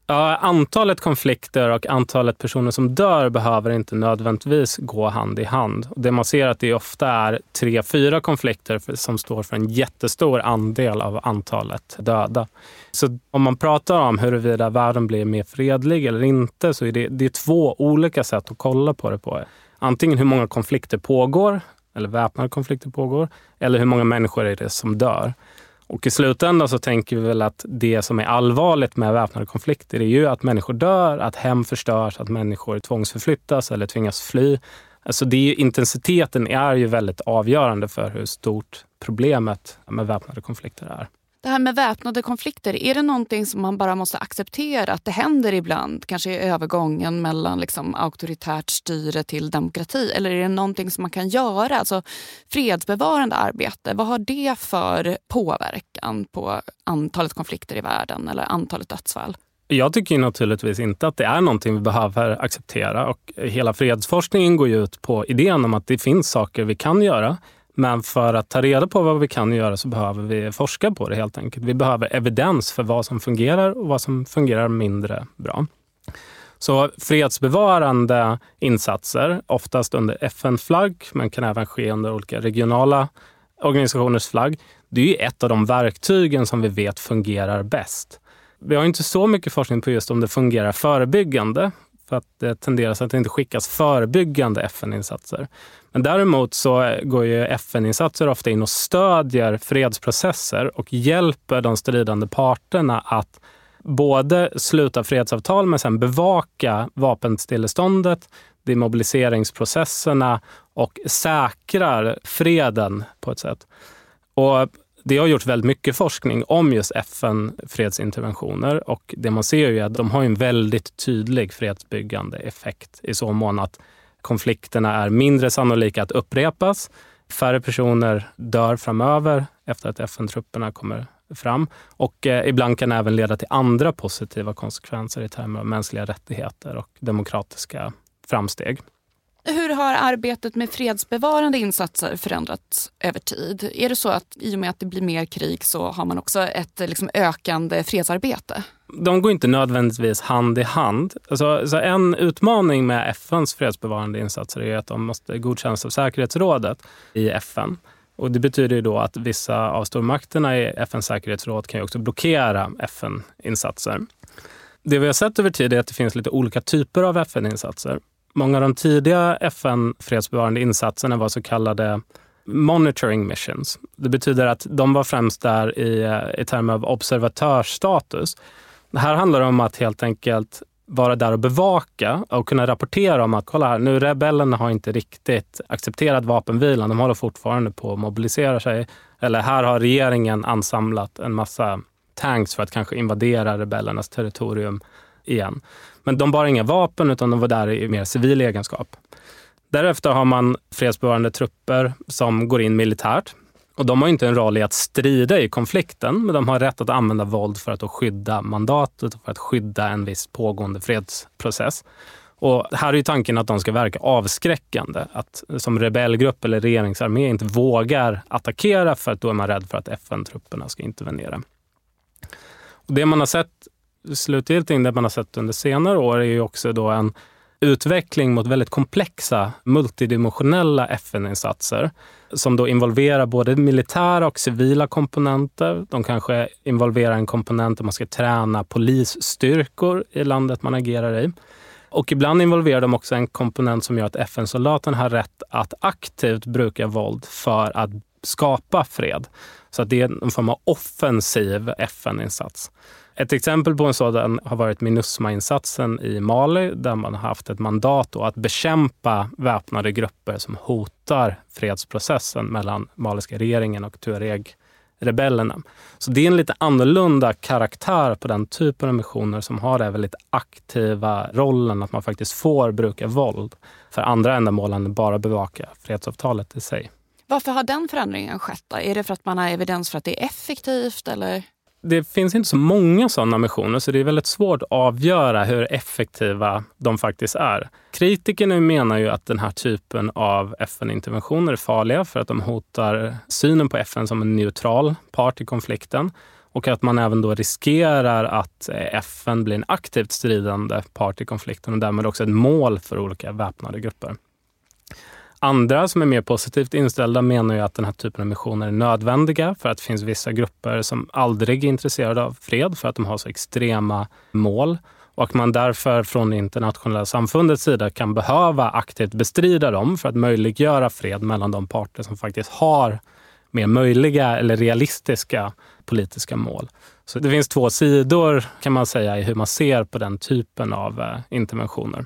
Ja, antalet konflikter och antalet personer som dör behöver inte nödvändigtvis gå hand i hand. Det man ser att det ofta är tre, fyra konflikter som står för en jättestor andel av antalet döda. Så om man pratar om huruvida världen blir mer fredlig eller inte så är det, det är två olika sätt att kolla på det på. Antingen hur många konflikter pågår, eller väpnade konflikter pågår, eller hur många människor är det som dör. Och i slutändan så tänker vi väl att det som är allvarligt med väpnade konflikter är ju att människor dör, att hem förstörs, att människor tvångsförflyttas eller tvingas fly. Alltså det är, intensiteten är ju väldigt avgörande för hur stort problemet med väpnade konflikter är. Det här med väpnade konflikter, är det någonting som man bara måste acceptera att det händer ibland? Kanske i övergången mellan liksom auktoritärt styre till demokrati? Eller är det någonting som man kan göra? Alltså fredsbevarande arbete, vad har det för påverkan på antalet konflikter i världen eller antalet dödsfall? Jag tycker naturligtvis inte att det är någonting vi behöver acceptera. Och hela fredsforskningen går ju ut på idén om att det finns saker vi kan göra men för att ta reda på vad vi kan göra så behöver vi forska på det helt enkelt. Vi behöver evidens för vad som fungerar och vad som fungerar mindre bra. Så fredsbevarande insatser, oftast under FN-flagg, men kan även ske under olika regionala organisationers flagg. Det är ett av de verktygen som vi vet fungerar bäst. Vi har inte så mycket forskning på just om det fungerar förebyggande. för att det tenderar att det inte skickas förebyggande FN-insatser. Men däremot så eh, går ju FN-insatser ofta in och stödjer fredsprocesser och hjälper de stridande parterna att både sluta fredsavtal men sen bevaka vapenstilleståndet, demobiliseringsprocesserna och säkrar freden på ett sätt. Och det har gjorts väldigt mycket forskning om just FN-fredsinterventioner och det man ser är att de har en väldigt tydlig fredsbyggande effekt i så mån att konflikterna är mindre sannolika att upprepas. Färre personer dör framöver efter att FN-trupperna kommer fram och eh, ibland kan även leda till andra positiva konsekvenser i termer av mänskliga rättigheter och demokratiska framsteg. Hur har arbetet med fredsbevarande insatser förändrats över tid? Är det så att i och med att det blir mer krig så har man också ett liksom, ökande fredsarbete? De går inte nödvändigtvis hand i hand. Alltså, så en utmaning med FNs fredsbevarande insatser är att de måste godkännas av säkerhetsrådet i FN. Och det betyder ju då att vissa av stormakterna i FNs säkerhetsråd kan ju också blockera FN-insatser. Det vi har sett över tid är att det finns lite olika typer av FN-insatser. Många av de tidiga FN-fredsbevarande insatserna var så kallade monitoring missions. Det betyder att de var främst där i, eh, i termer av observatörsstatus. Det här handlar om att helt enkelt vara där och bevaka och kunna rapportera om att kolla här, nu rebellerna har inte riktigt accepterat vapenvilan. De håller fortfarande på att mobilisera sig. Eller här har regeringen ansamlat en massa tanks för att kanske invadera rebellernas territorium igen. Men de bar inga vapen utan de var där i mer civil egenskap. Därefter har man fredsbevarande trupper som går in militärt. Och de har inte en roll i att strida i konflikten, men de har rätt att använda våld för att skydda mandatet och för att skydda en viss pågående fredsprocess. Och här är tanken att de ska verka avskräckande. Att som rebellgrupp eller regeringsarmé inte vågar attackera för att då är man rädd för att FN-trupperna ska intervenera. Och det man har sett slutgiltigt, det man har sett under senare år, är ju också då en utveckling mot väldigt komplexa multidimensionella FN-insatser som då involverar både militära och civila komponenter. De kanske involverar en komponent där man ska träna polisstyrkor i landet man agerar i. Och ibland involverar de också en komponent som gör att FN-soldaten har rätt att aktivt bruka våld för att skapa fred. Så att det är en form av offensiv FN-insats. Ett exempel på en sådan har varit Minusma-insatsen i Mali där man har haft ett mandat att bekämpa väpnade grupper som hotar fredsprocessen mellan maliska regeringen och Tuareg-rebellerna. Så det är en lite annorlunda karaktär på den typen av missioner som har den väldigt aktiva rollen att man faktiskt får bruka våld för andra ändamål än bara bevaka fredsavtalet i sig. Varför har den förändringen skett? Då? Är det för att man har evidens för att det är effektivt? Eller? Det finns inte så många sådana missioner så det är väldigt svårt att avgöra hur effektiva de faktiskt är. Kritikerna menar ju att den här typen av FN-interventioner är farliga för att de hotar synen på FN som en neutral part i konflikten och att man även då riskerar att eh, FN blir en aktivt stridande part i konflikten och därmed också ett mål för olika väpnade grupper. Andra som är mer positivt inställda menar ju att den här typen av missioner är nödvändiga för att det finns vissa grupper som aldrig är intresserade av fred för att de har så extrema mål och att man därför från det internationella samfundets sida kan behöva aktivt bestrida dem för att möjliggöra fred mellan de parter som faktiskt har mer möjliga eller realistiska politiska mål. Så det finns två sidor kan man säga i hur man ser på den typen av eh, interventioner.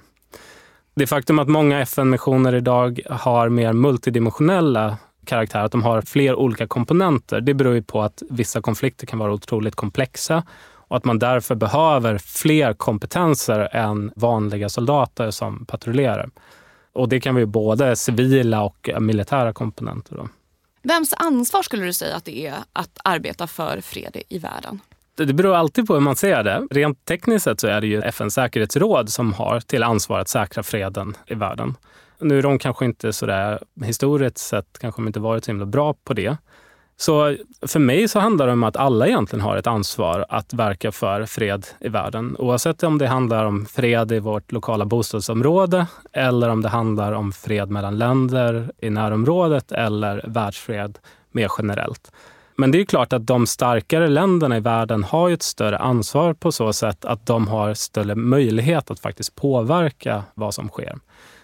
Det faktum att många FN-missioner idag har mer multidimensionella karaktär, att de har fler olika komponenter, det beror ju på att vissa konflikter kan vara otroligt komplexa och att man därför behöver fler kompetenser än vanliga soldater som patrullerar. Och det kan vara både civila och militära komponenter. Då. Vems ansvar skulle du säga att det är att arbeta för fred i världen? Det beror alltid på hur man ser det. Rent tekniskt sett så är det ju FNs säkerhetsråd som har till ansvar att säkra freden i världen. Nu är de kanske inte sådär, historiskt sett kanske de inte varit så himla bra på det. Så för mig så handlar det om att alla egentligen har ett ansvar att verka för fred i världen. Oavsett om det handlar om fred i vårt lokala bostadsområde eller om det handlar om fred mellan länder i närområdet eller världsfred mer generellt. Men det är klart att de starkare länderna i världen har ju ett större ansvar på så sätt att de har större möjlighet att faktiskt påverka vad som sker.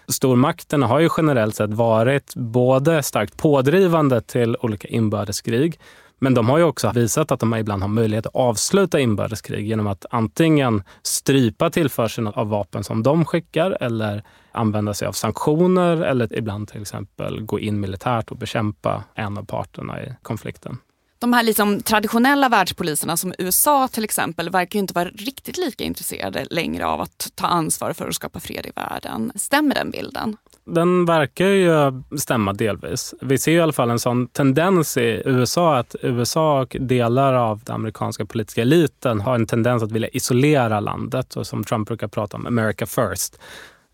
Stormakterna har ju generellt sett varit både starkt pådrivande till olika inbördeskrig men de har ju också visat att de ibland har möjlighet att avsluta inbördeskrig genom att antingen strypa tillförseln av vapen som de skickar eller använda sig av sanktioner eller ibland till exempel gå in militärt och bekämpa en av parterna i konflikten. De här liksom traditionella världspoliserna som USA till exempel verkar inte vara riktigt lika intresserade längre av att ta ansvar för att skapa fred i världen. Stämmer den bilden? Den verkar ju stämma delvis. Vi ser i alla fall en sån tendens i USA att USA och delar av den amerikanska politiska eliten har en tendens att vilja isolera landet och som Trump brukar prata om, America first.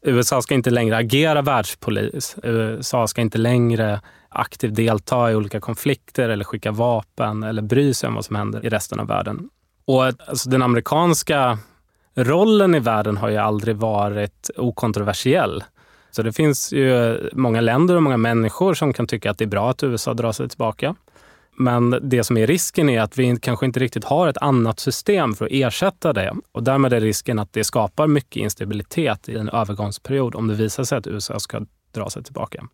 USA ska inte längre agera världspolis. USA ska inte längre aktivt delta i olika konflikter eller skicka vapen eller bry sig om vad som händer i resten av världen. Och alltså, den amerikanska rollen i världen har ju aldrig varit okontroversiell. Så det finns ju många länder och många människor som kan tycka att det är bra att USA drar sig tillbaka. Men det som är risken är att vi kanske inte riktigt har ett annat system för att ersätta det. Och därmed är risken att det skapar mycket instabilitet i en övergångsperiod om det visar sig att USA ska dra sig tillbaka.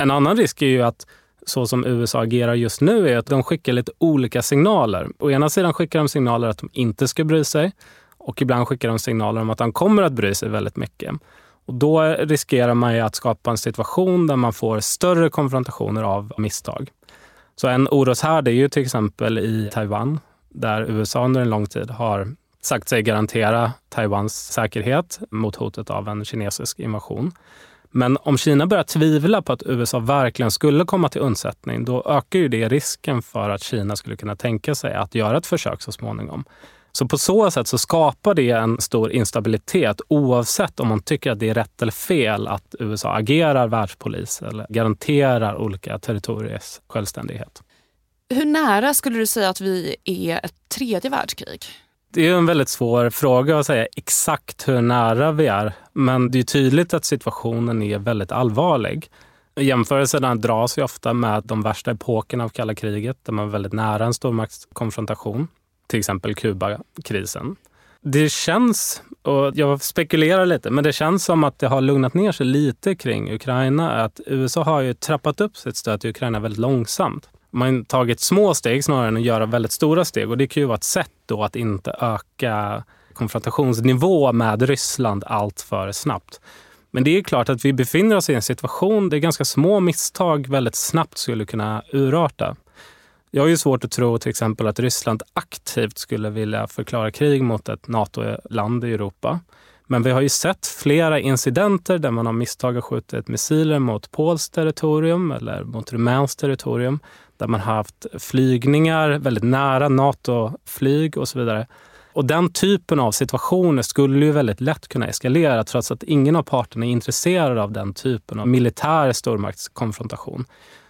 En annan risk är ju att så som USA agerar just nu är att de skickar lite olika signaler. Å ena sidan skickar de signaler att de inte ska bry sig och ibland skickar de signaler om att de kommer att bry sig väldigt mycket. Och då riskerar man ju att skapa en situation där man får större konfrontationer av misstag. Så en oroshärd är ju till exempel i Taiwan där USA under en lång tid har sagt sig garantera Taiwans säkerhet mot hotet av en kinesisk invasion. Men om Kina börjar tvivla på att USA verkligen skulle komma till undsättning, då ökar ju det risken för att Kina skulle kunna tänka sig att göra ett försök så småningom. Så på så sätt så skapar det en stor instabilitet oavsett om man tycker att det är rätt eller fel att USA agerar världspolis eller garanterar olika territoriers självständighet. Hur nära skulle du säga att vi är ett tredje världskrig? Det är en väldigt svår fråga att säga exakt hur nära vi är. Men det är tydligt att situationen är väldigt allvarlig. Jämförelserna dras ju ofta med de värsta epokerna av kalla kriget där man var väldigt nära en stormaktskonfrontation. Till exempel Kubakrisen. Det känns, och jag spekulerar lite, men det känns som att det har lugnat ner sig lite kring Ukraina. Att USA har ju trappat upp sitt stöd till Ukraina väldigt långsamt man har tagit små steg snarare än att göra väldigt stora steg. Och det kan ju vara ett sätt då att inte öka konfrontationsnivå med Ryssland allt för snabbt. Men det är klart att vi befinner oss i en situation där ganska små misstag väldigt snabbt skulle kunna urarta. Jag har ju svårt att tro till exempel att Ryssland aktivt skulle vilja förklara krig mot ett NATO-land i Europa. Men vi har ju sett flera incidenter där man av misstag skjutit missiler mot Pols territorium eller mot rumänskt territorium där man har haft flygningar väldigt nära NATO-flyg och så vidare. Och den typen av situationer skulle ju väldigt lätt kunna eskalera trots att ingen av parterna är intresserad av den typen av militär stormaktskonfrontation.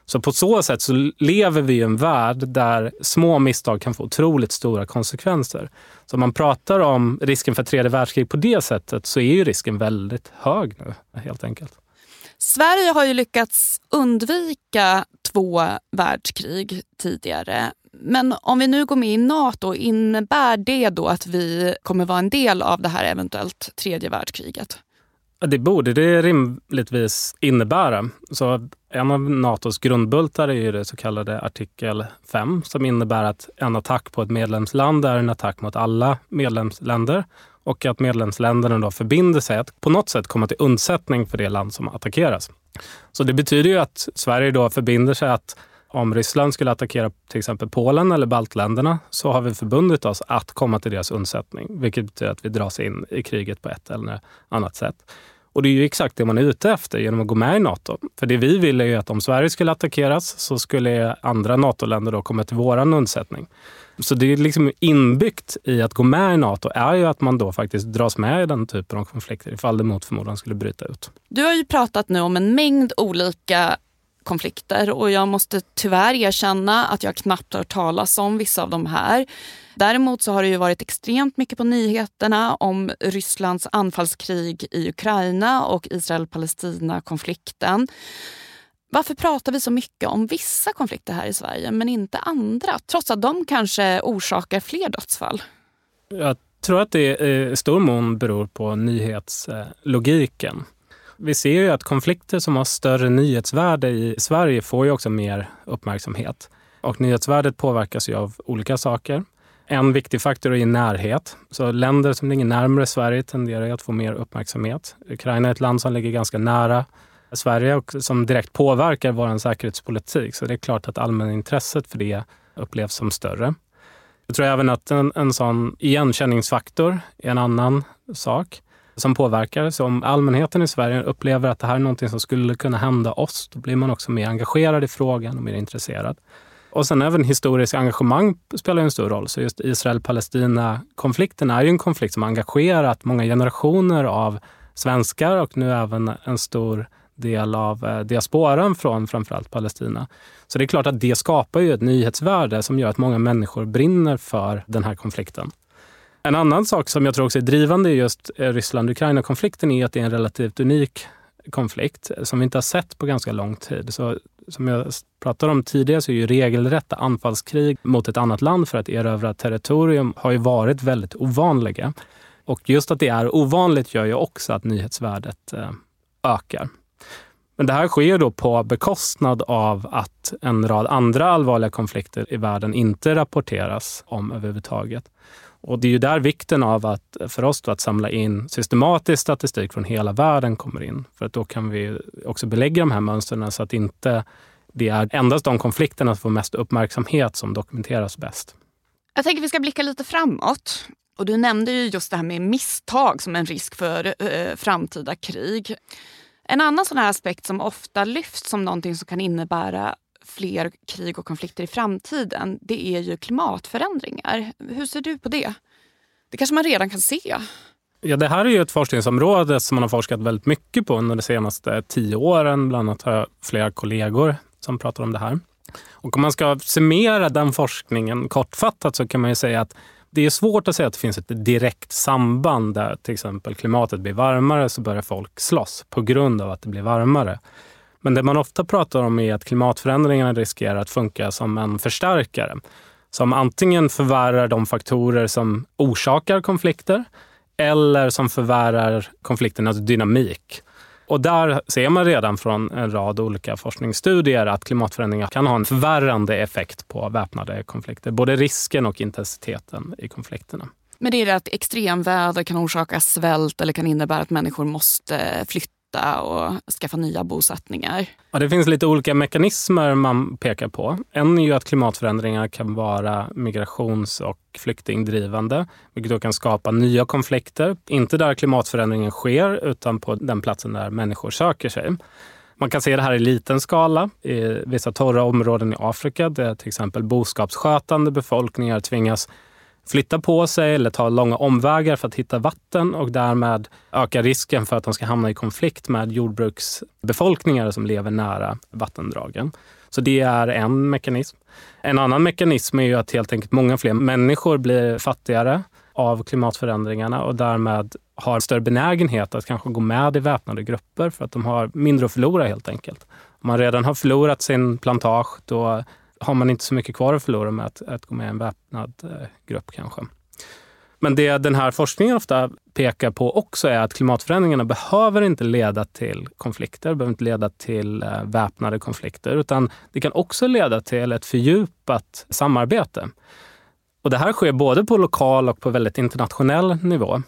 Så på så sätt så lever vi i en värld där små misstag kan få otroligt stora konsekvenser. Så om man pratar om risken för tredje världskrig på det sättet så är ju risken väldigt hög nu helt enkelt. Sverige har ju lyckats undvika två världskrig tidigare. Men om vi nu går med i Nato, innebär det då att vi kommer vara en del av det här eventuellt tredje världskriget? Det borde det rimligtvis innebära. Så en av Natos grundbultar är ju det så kallade artikel 5 som innebär att en attack på ett medlemsland är en attack mot alla medlemsländer och att medlemsländerna då förbinder sig att på något sätt komma till undsättning för det land som attackeras. Så det betyder ju att Sverige då förbinder sig att om Ryssland skulle attackera till exempel Polen eller baltländerna så har vi förbundit oss att komma till deras undsättning, vilket betyder att vi dras in i kriget på ett eller annat sätt. Och det är ju exakt det man är ute efter genom att gå med i Nato. För det vi vill är ju att om Sverige skulle attackeras så skulle andra NATO-länder då komma till våran undsättning. Så det är liksom inbyggt i att gå med i Nato är ju att man då faktiskt dras med i den typen av konflikter ifall det mot förmodan skulle bryta ut. Du har ju pratat nu om en mängd olika konflikter och jag måste tyvärr erkänna att jag knappt hört talas om vissa av de här. Däremot så har det ju varit extremt mycket på nyheterna om Rysslands anfallskrig i Ukraina och Israel-Palestina-konflikten. Varför pratar vi så mycket om vissa konflikter här i Sverige men inte andra? Trots att de kanske orsakar fler dödsfall. Jag tror att det i stor mån beror på nyhetslogiken. Vi ser ju att konflikter som har större nyhetsvärde i Sverige får ju också mer uppmärksamhet. Och nyhetsvärdet påverkas ju av olika saker. En viktig faktor är närhet. Så länder som ligger närmare Sverige tenderar att få mer uppmärksamhet. Ukraina är ett land som ligger ganska nära Sverige och som direkt påverkar vår säkerhetspolitik. Så det är klart att allmänintresset för det upplevs som större. Jag tror även att en, en sån igenkänningsfaktor är en annan sak som påverkar. Så om allmänheten i Sverige upplever att det här är någonting som skulle kunna hända oss, då blir man också mer engagerad i frågan och mer intresserad. Och sen även historiskt engagemang spelar en stor roll. Så just Israel-Palestina-konflikten är ju en konflikt som har engagerat många generationer av svenskar och nu även en stor del av eh, diasporan från framförallt Palestina. Så det är klart att det skapar ju ett nyhetsvärde som gör att många människor brinner för den här konflikten. En annan sak som jag tror också är drivande i just eh, Ryssland-Ukraina-konflikten är att det är en relativt unik konflikt eh, som vi inte har sett på ganska lång tid. Så, som jag pratade om tidigare så är ju regelrätta anfallskrig mot ett annat land för att erövra territorium har ju varit väldigt ovanliga. Och just att det är ovanligt gör ju också att nyhetsvärdet eh, ökar. Men det här sker då på bekostnad av att en rad andra allvarliga konflikter i världen inte rapporteras om överhuvudtaget. Och det är ju där vikten av att för oss att samla in systematisk statistik från hela världen kommer in. För att då kan vi också belägga de här mönstren så att inte det är endast de konflikterna som får mest uppmärksamhet som dokumenteras bäst. Jag tänker att vi ska blicka lite framåt. Och du nämnde ju just det här med misstag som en risk för eh, framtida krig. En annan sån här aspekt som ofta lyfts som någonting som kan innebära fler krig och konflikter i framtiden, det är ju klimatförändringar. Hur ser du på det? Det kanske man redan kan se? Ja, det här är ju ett forskningsområde som man har forskat väldigt mycket på under de senaste tio åren. Bland annat har jag flera kollegor som pratar om det här. Och om man ska summera den forskningen kortfattat så kan man ju säga att det är svårt att säga att det finns ett direkt samband där till exempel klimatet blir varmare så börjar folk slåss på grund av att det blir varmare. Men det man ofta pratar om är att klimatförändringarna riskerar att funka som en förstärkare. Som antingen förvärrar de faktorer som orsakar konflikter eller som förvärrar konflikternas dynamik. Och där ser man redan från en rad olika forskningsstudier att klimatförändringar kan ha en förvärrande effekt på väpnade konflikter. Både risken och intensiteten i konflikterna. Men det är det att extremväder kan orsaka svält eller kan innebära att människor måste flytta flytta och skaffa nya bosättningar? Ja, det finns lite olika mekanismer man pekar på. En är ju att klimatförändringar kan vara migrations och flyktingdrivande, vilket då kan skapa nya konflikter. Inte där klimatförändringen sker, utan på den platsen där människor söker sig. Man kan se det här i liten skala i vissa torra områden i Afrika där till exempel boskapsskötande befolkningar tvingas flytta på sig eller ta långa omvägar för att hitta vatten och därmed öka risken för att de ska hamna i konflikt med jordbruksbefolkningar som lever nära vattendragen. Så det är en mekanism. En annan mekanism är ju att helt enkelt många fler människor blir fattigare av klimatförändringarna och därmed har större benägenhet att kanske gå med i väpnade grupper för att de har mindre att förlora helt enkelt. Om man redan har förlorat sin plantage, då har man inte så mycket kvar att förlora med att, att gå med i en väpnad eh, grupp kanske. Men det den här forskningen ofta pekar på också är att klimatförändringarna behöver inte leda till konflikter, behöver inte leda till eh, väpnade konflikter, utan det kan också leda till ett fördjupat samarbete. Och det här sker både på lokal och på väldigt internationell nivå.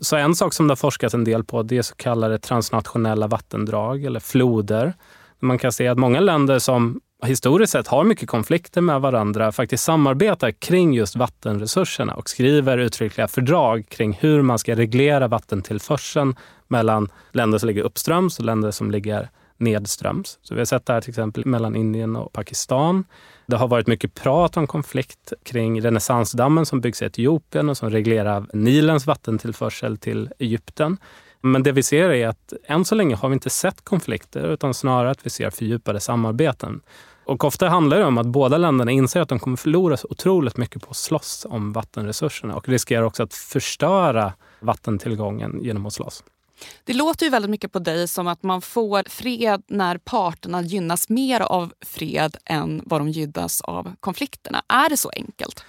Så en sak som det har forskats en del på det är så kallade transnationella vattendrag eller floder. Man kan se att många länder som historiskt sett har mycket konflikter med varandra faktiskt samarbetar kring just vattenresurserna och skriver uttryckliga fördrag kring hur man ska reglera vattentillförseln mellan länder som ligger uppströms och länder som ligger nedströms. Så vi har sett det här till exempel mellan Indien och Pakistan. Det har varit mycket prat om konflikt kring renässansdammen som byggs i Etiopien och som reglerar Nilens vattentillförsel till Egypten. Men det vi ser är att än så länge har vi inte sett konflikter utan snarare att vi ser fördjupade samarbeten. Och ofta handlar det om att båda länderna inser att de kommer förlora så otroligt mycket på att slåss om vattenresurserna och riskerar också att förstöra vattentillgången genom att slåss. Det låter ju väldigt mycket på dig som att man får fred när parterna gynnas mer av fred än vad de gynnas av konflikterna. Är det så enkelt?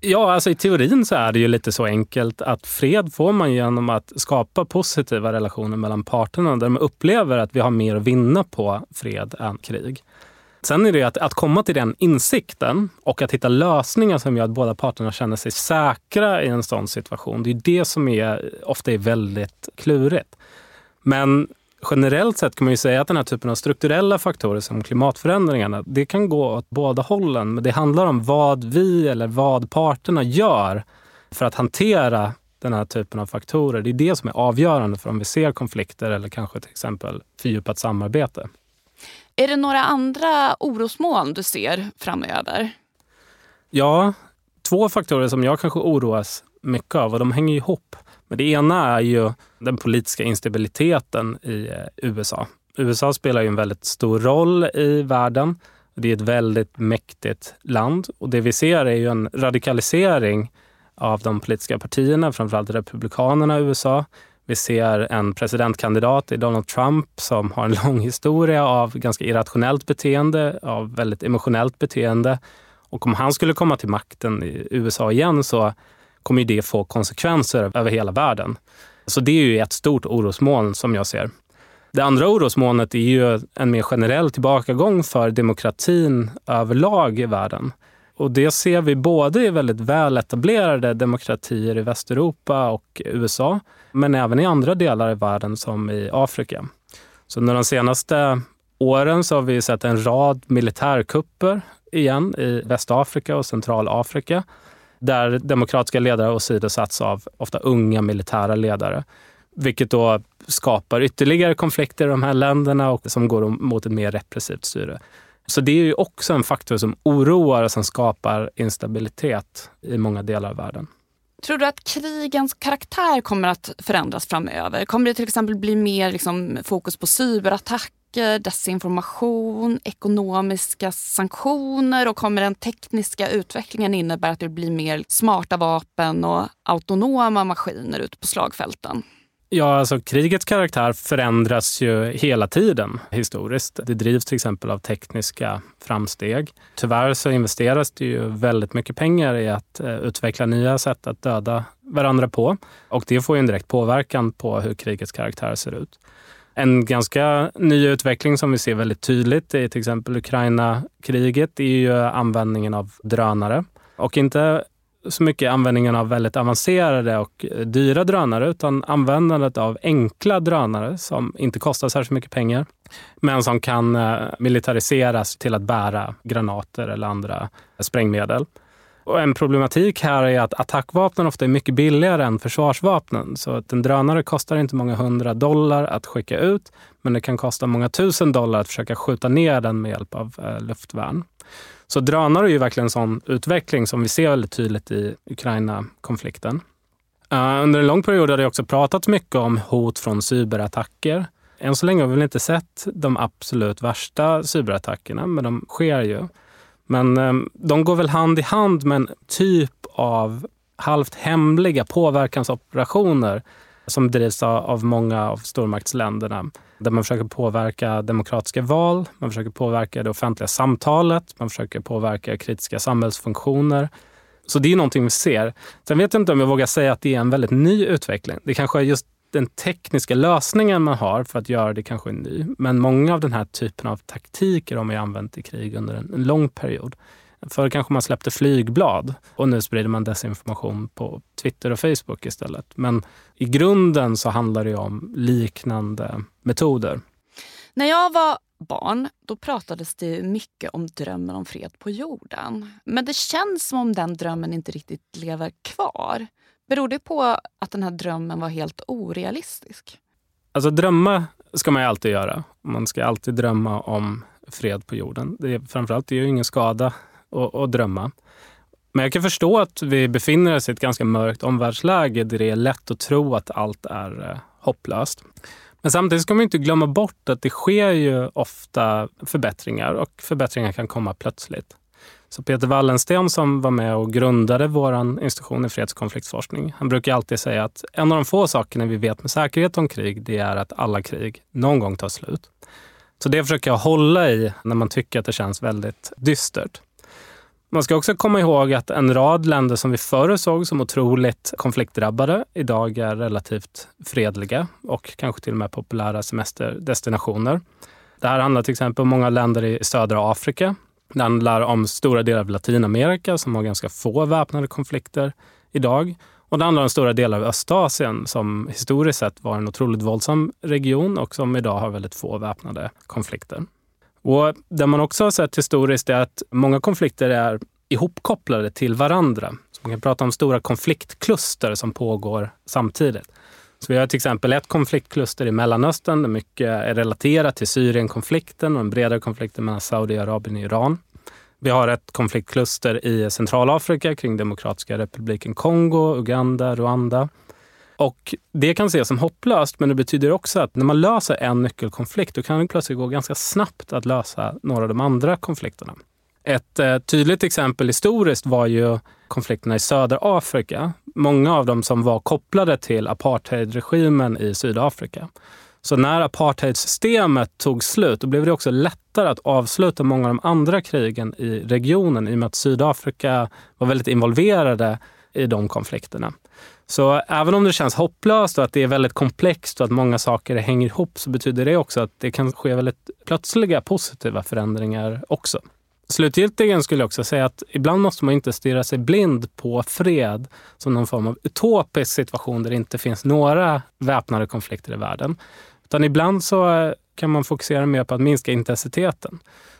Ja, alltså i teorin så är det ju lite så enkelt att fred får man genom att skapa positiva relationer mellan parterna där de upplever att vi har mer att vinna på fred än krig. Sen är det att, att komma till den insikten och att hitta lösningar som gör att båda parterna känner sig säkra i en sån situation. Det är det som är, ofta är väldigt klurigt. Men generellt sett kan man ju säga att den här typen av strukturella faktorer som klimatförändringarna, det kan gå åt båda hållen. Men det handlar om vad vi eller vad parterna gör för att hantera den här typen av faktorer. Det är det som är avgörande för om vi ser konflikter eller kanske till exempel fördjupat samarbete. Är det några andra orosmoln du ser framöver? Ja, två faktorer som jag kanske oroas mycket av och de hänger ihop. Men det ena är ju den politiska instabiliteten i eh, USA. USA spelar ju en väldigt stor roll i världen. Det är ett väldigt mäktigt land och det vi ser är ju en radikalisering av de politiska partierna, framförallt Republikanerna i USA. Vi ser en presidentkandidat i Donald Trump som har en lång historia av ganska irrationellt beteende, av väldigt emotionellt beteende. Och om han skulle komma till makten i USA igen så kommer det få konsekvenser över hela världen. Så det är ju ett stort orosmoln som jag ser. Det andra orosmolnet är ju en mer generell tillbakagång för demokratin överlag i världen. Och det ser vi både i väldigt väl etablerade demokratier i Västeuropa och USA, men även i andra delar i världen som i Afrika. Så under de senaste åren så har vi sett en rad militärkupper igen i Västafrika och Centralafrika där demokratiska ledare åsidosatts av ofta unga militära ledare. Vilket då skapar ytterligare konflikter i de här länderna och som går mot ett mer repressivt styre. Så det är ju också en faktor som oroar och som skapar instabilitet i många delar av världen. Tror du att krigens karaktär kommer att förändras framöver? Kommer det till exempel bli mer liksom, fokus på cyberattacker, desinformation, ekonomiska sanktioner och kommer den tekniska utvecklingen innebära att det blir mer smarta vapen och autonoma maskiner ute på slagfälten? Ja, alltså krigets karaktär förändras ju hela tiden historiskt. Det drivs till exempel av tekniska framsteg. Tyvärr så investeras det ju väldigt mycket pengar i att eh, utveckla nya sätt att döda varandra på. Och det får ju en direkt påverkan på hur krigets karaktär ser ut. En ganska ny utveckling som vi ser väldigt tydligt i till exempel Ukraina-kriget är ju användningen av drönare. Och inte så mycket användningen av väldigt avancerade och dyra drönare utan användandet av enkla drönare som inte kostar särskilt mycket pengar men som kan eh, militariseras till att bära granater eller andra sprängmedel. Och en problematik här är att attackvapnen ofta är mycket billigare än försvarsvapnen. Så att en drönare kostar inte många hundra dollar att skicka ut men det kan kosta många tusen dollar att försöka skjuta ner den med hjälp av eh, luftvärn. Så drönare är ju verkligen en sån utveckling som vi ser väldigt tydligt i Ukraina-konflikten. Eh, under en lång period har det också pratats mycket om hot från cyberattacker. Än så länge har vi väl inte sett de absolut värsta cyberattackerna, men de sker ju. Men ehm, de går väl hand i hand med en typ av halvt hemliga påverkansoperationer som drivs av många av stormaktsländerna. Där man försöker påverka demokratiska val, man försöker påverka det offentliga samtalet, man försöker påverka kritiska samhällsfunktioner. Så det är någonting vi ser. Sen vet jag inte om jag vågar säga att det är en väldigt ny utveckling. Det kanske är just den tekniska lösningen man har för att göra det kanske är ny. Men många av den här typen av taktiker har man använt i krig under en, en lång period. Förr kanske man släppte flygblad och nu sprider man desinformation på Twitter och Facebook istället. Men i grunden så handlar det om liknande metoder. När jag var barn då pratades det mycket om drömmen om fred på jorden. Men det känns som om den drömmen inte riktigt lever kvar. Beror det på att den här drömmen var helt orealistisk? Alltså drömma ska man ju alltid göra. Man ska alltid drömma om fred på jorden. Det är, framförallt det gör ingen skada och, och drömma. Men jag kan förstå att vi befinner oss i ett ganska mörkt omvärldsläge där det är lätt att tro att allt är eh, hopplöst. Men samtidigt ska man inte glömma bort att det sker ju ofta förbättringar och förbättringar kan komma plötsligt. Så Peter Wallensten som var med och grundade vår institution i freds och konfliktforskning, han brukar alltid säga att en av de få sakerna vi vet med säkerhet om krig, det är att alla krig någon gång tar slut. Så det försöker jag hålla i när man tycker att det känns väldigt dystert. Man ska också komma ihåg att en rad länder som vi förr såg som otroligt konfliktdrabbade idag är relativt fredliga och kanske till och med populära semesterdestinationer. Det här handlar till exempel om många länder i södra Afrika. Det handlar om stora delar av Latinamerika som har ganska få väpnade konflikter idag. Och det handlar om stora delar av Östasien som historiskt sett var en otroligt våldsam region och som idag har väldigt få väpnade konflikter. Och det man också har sett historiskt är att många konflikter är ihopkopplade till varandra. Så man kan prata om stora konfliktkluster som pågår samtidigt. Så vi har till exempel ett konfliktkluster i Mellanöstern där mycket är relaterat till Syrienkonflikten och en bredare konflikt mellan Saudiarabien och Iran. Vi har ett konfliktkluster i Centralafrika kring Demokratiska republiken Kongo, Uganda, Rwanda. Och det kan ses som hopplöst, men det betyder också att när man löser en nyckelkonflikt, då kan det plötsligt gå ganska snabbt att lösa några av de andra konflikterna. Ett eh, tydligt exempel historiskt var ju konflikterna i södra Afrika. Många av dem som var kopplade till apartheidregimen i Sydafrika. Så när apartheidsystemet tog slut, då blev det också lättare att avsluta många av de andra krigen i regionen i och med att Sydafrika var väldigt involverade i de konflikterna. Så även om det känns hopplöst och att det är väldigt komplext och att många saker hänger ihop så betyder det också att det kan ske väldigt plötsliga positiva förändringar också. Slutgiltigen skulle jag också säga att ibland måste man inte stirra sig blind på fred som någon form av utopisk situation där det inte finns några väpnade konflikter i världen. Utan ibland så eh, kan man fokusera mer på att minska intensiteten.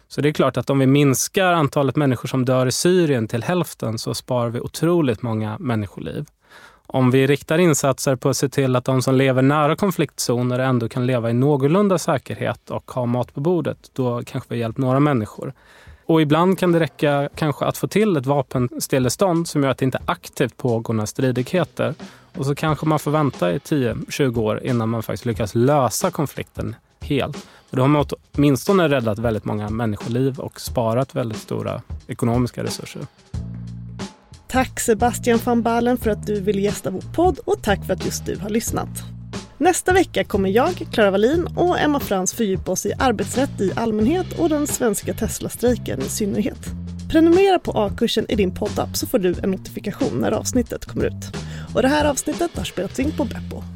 Så det är klart att om vi minskar antalet människor som dör i Syrien till hälften så sparar vi otroligt många människoliv. Om vi riktar insatser på att se till att de som lever nära konfliktzoner ändå kan leva i någorlunda säkerhet och ha mat på bordet, då kanske vi har hjälpt några människor. Och ibland kan det räcka kanske att få till ett vapenstillestånd som gör att det inte aktivt pågår några stridigheter. Och så kanske man får vänta i 10-20 år innan man faktiskt lyckas lösa konflikten helt. Och då har man åtminstone räddat väldigt många människoliv och sparat väldigt stora ekonomiska resurser. Tack Sebastian van Balen för att du vill gästa vår podd och tack för att just du har lyssnat. Nästa vecka kommer jag, Klara Wallin och Emma Frans fördjupa oss i arbetsrätt i allmänhet och den svenska Tesla-strejken i synnerhet. Prenumerera på A-kursen i din poddapp så får du en notifikation när avsnittet kommer ut. Och det här avsnittet har spelats in på Beppo.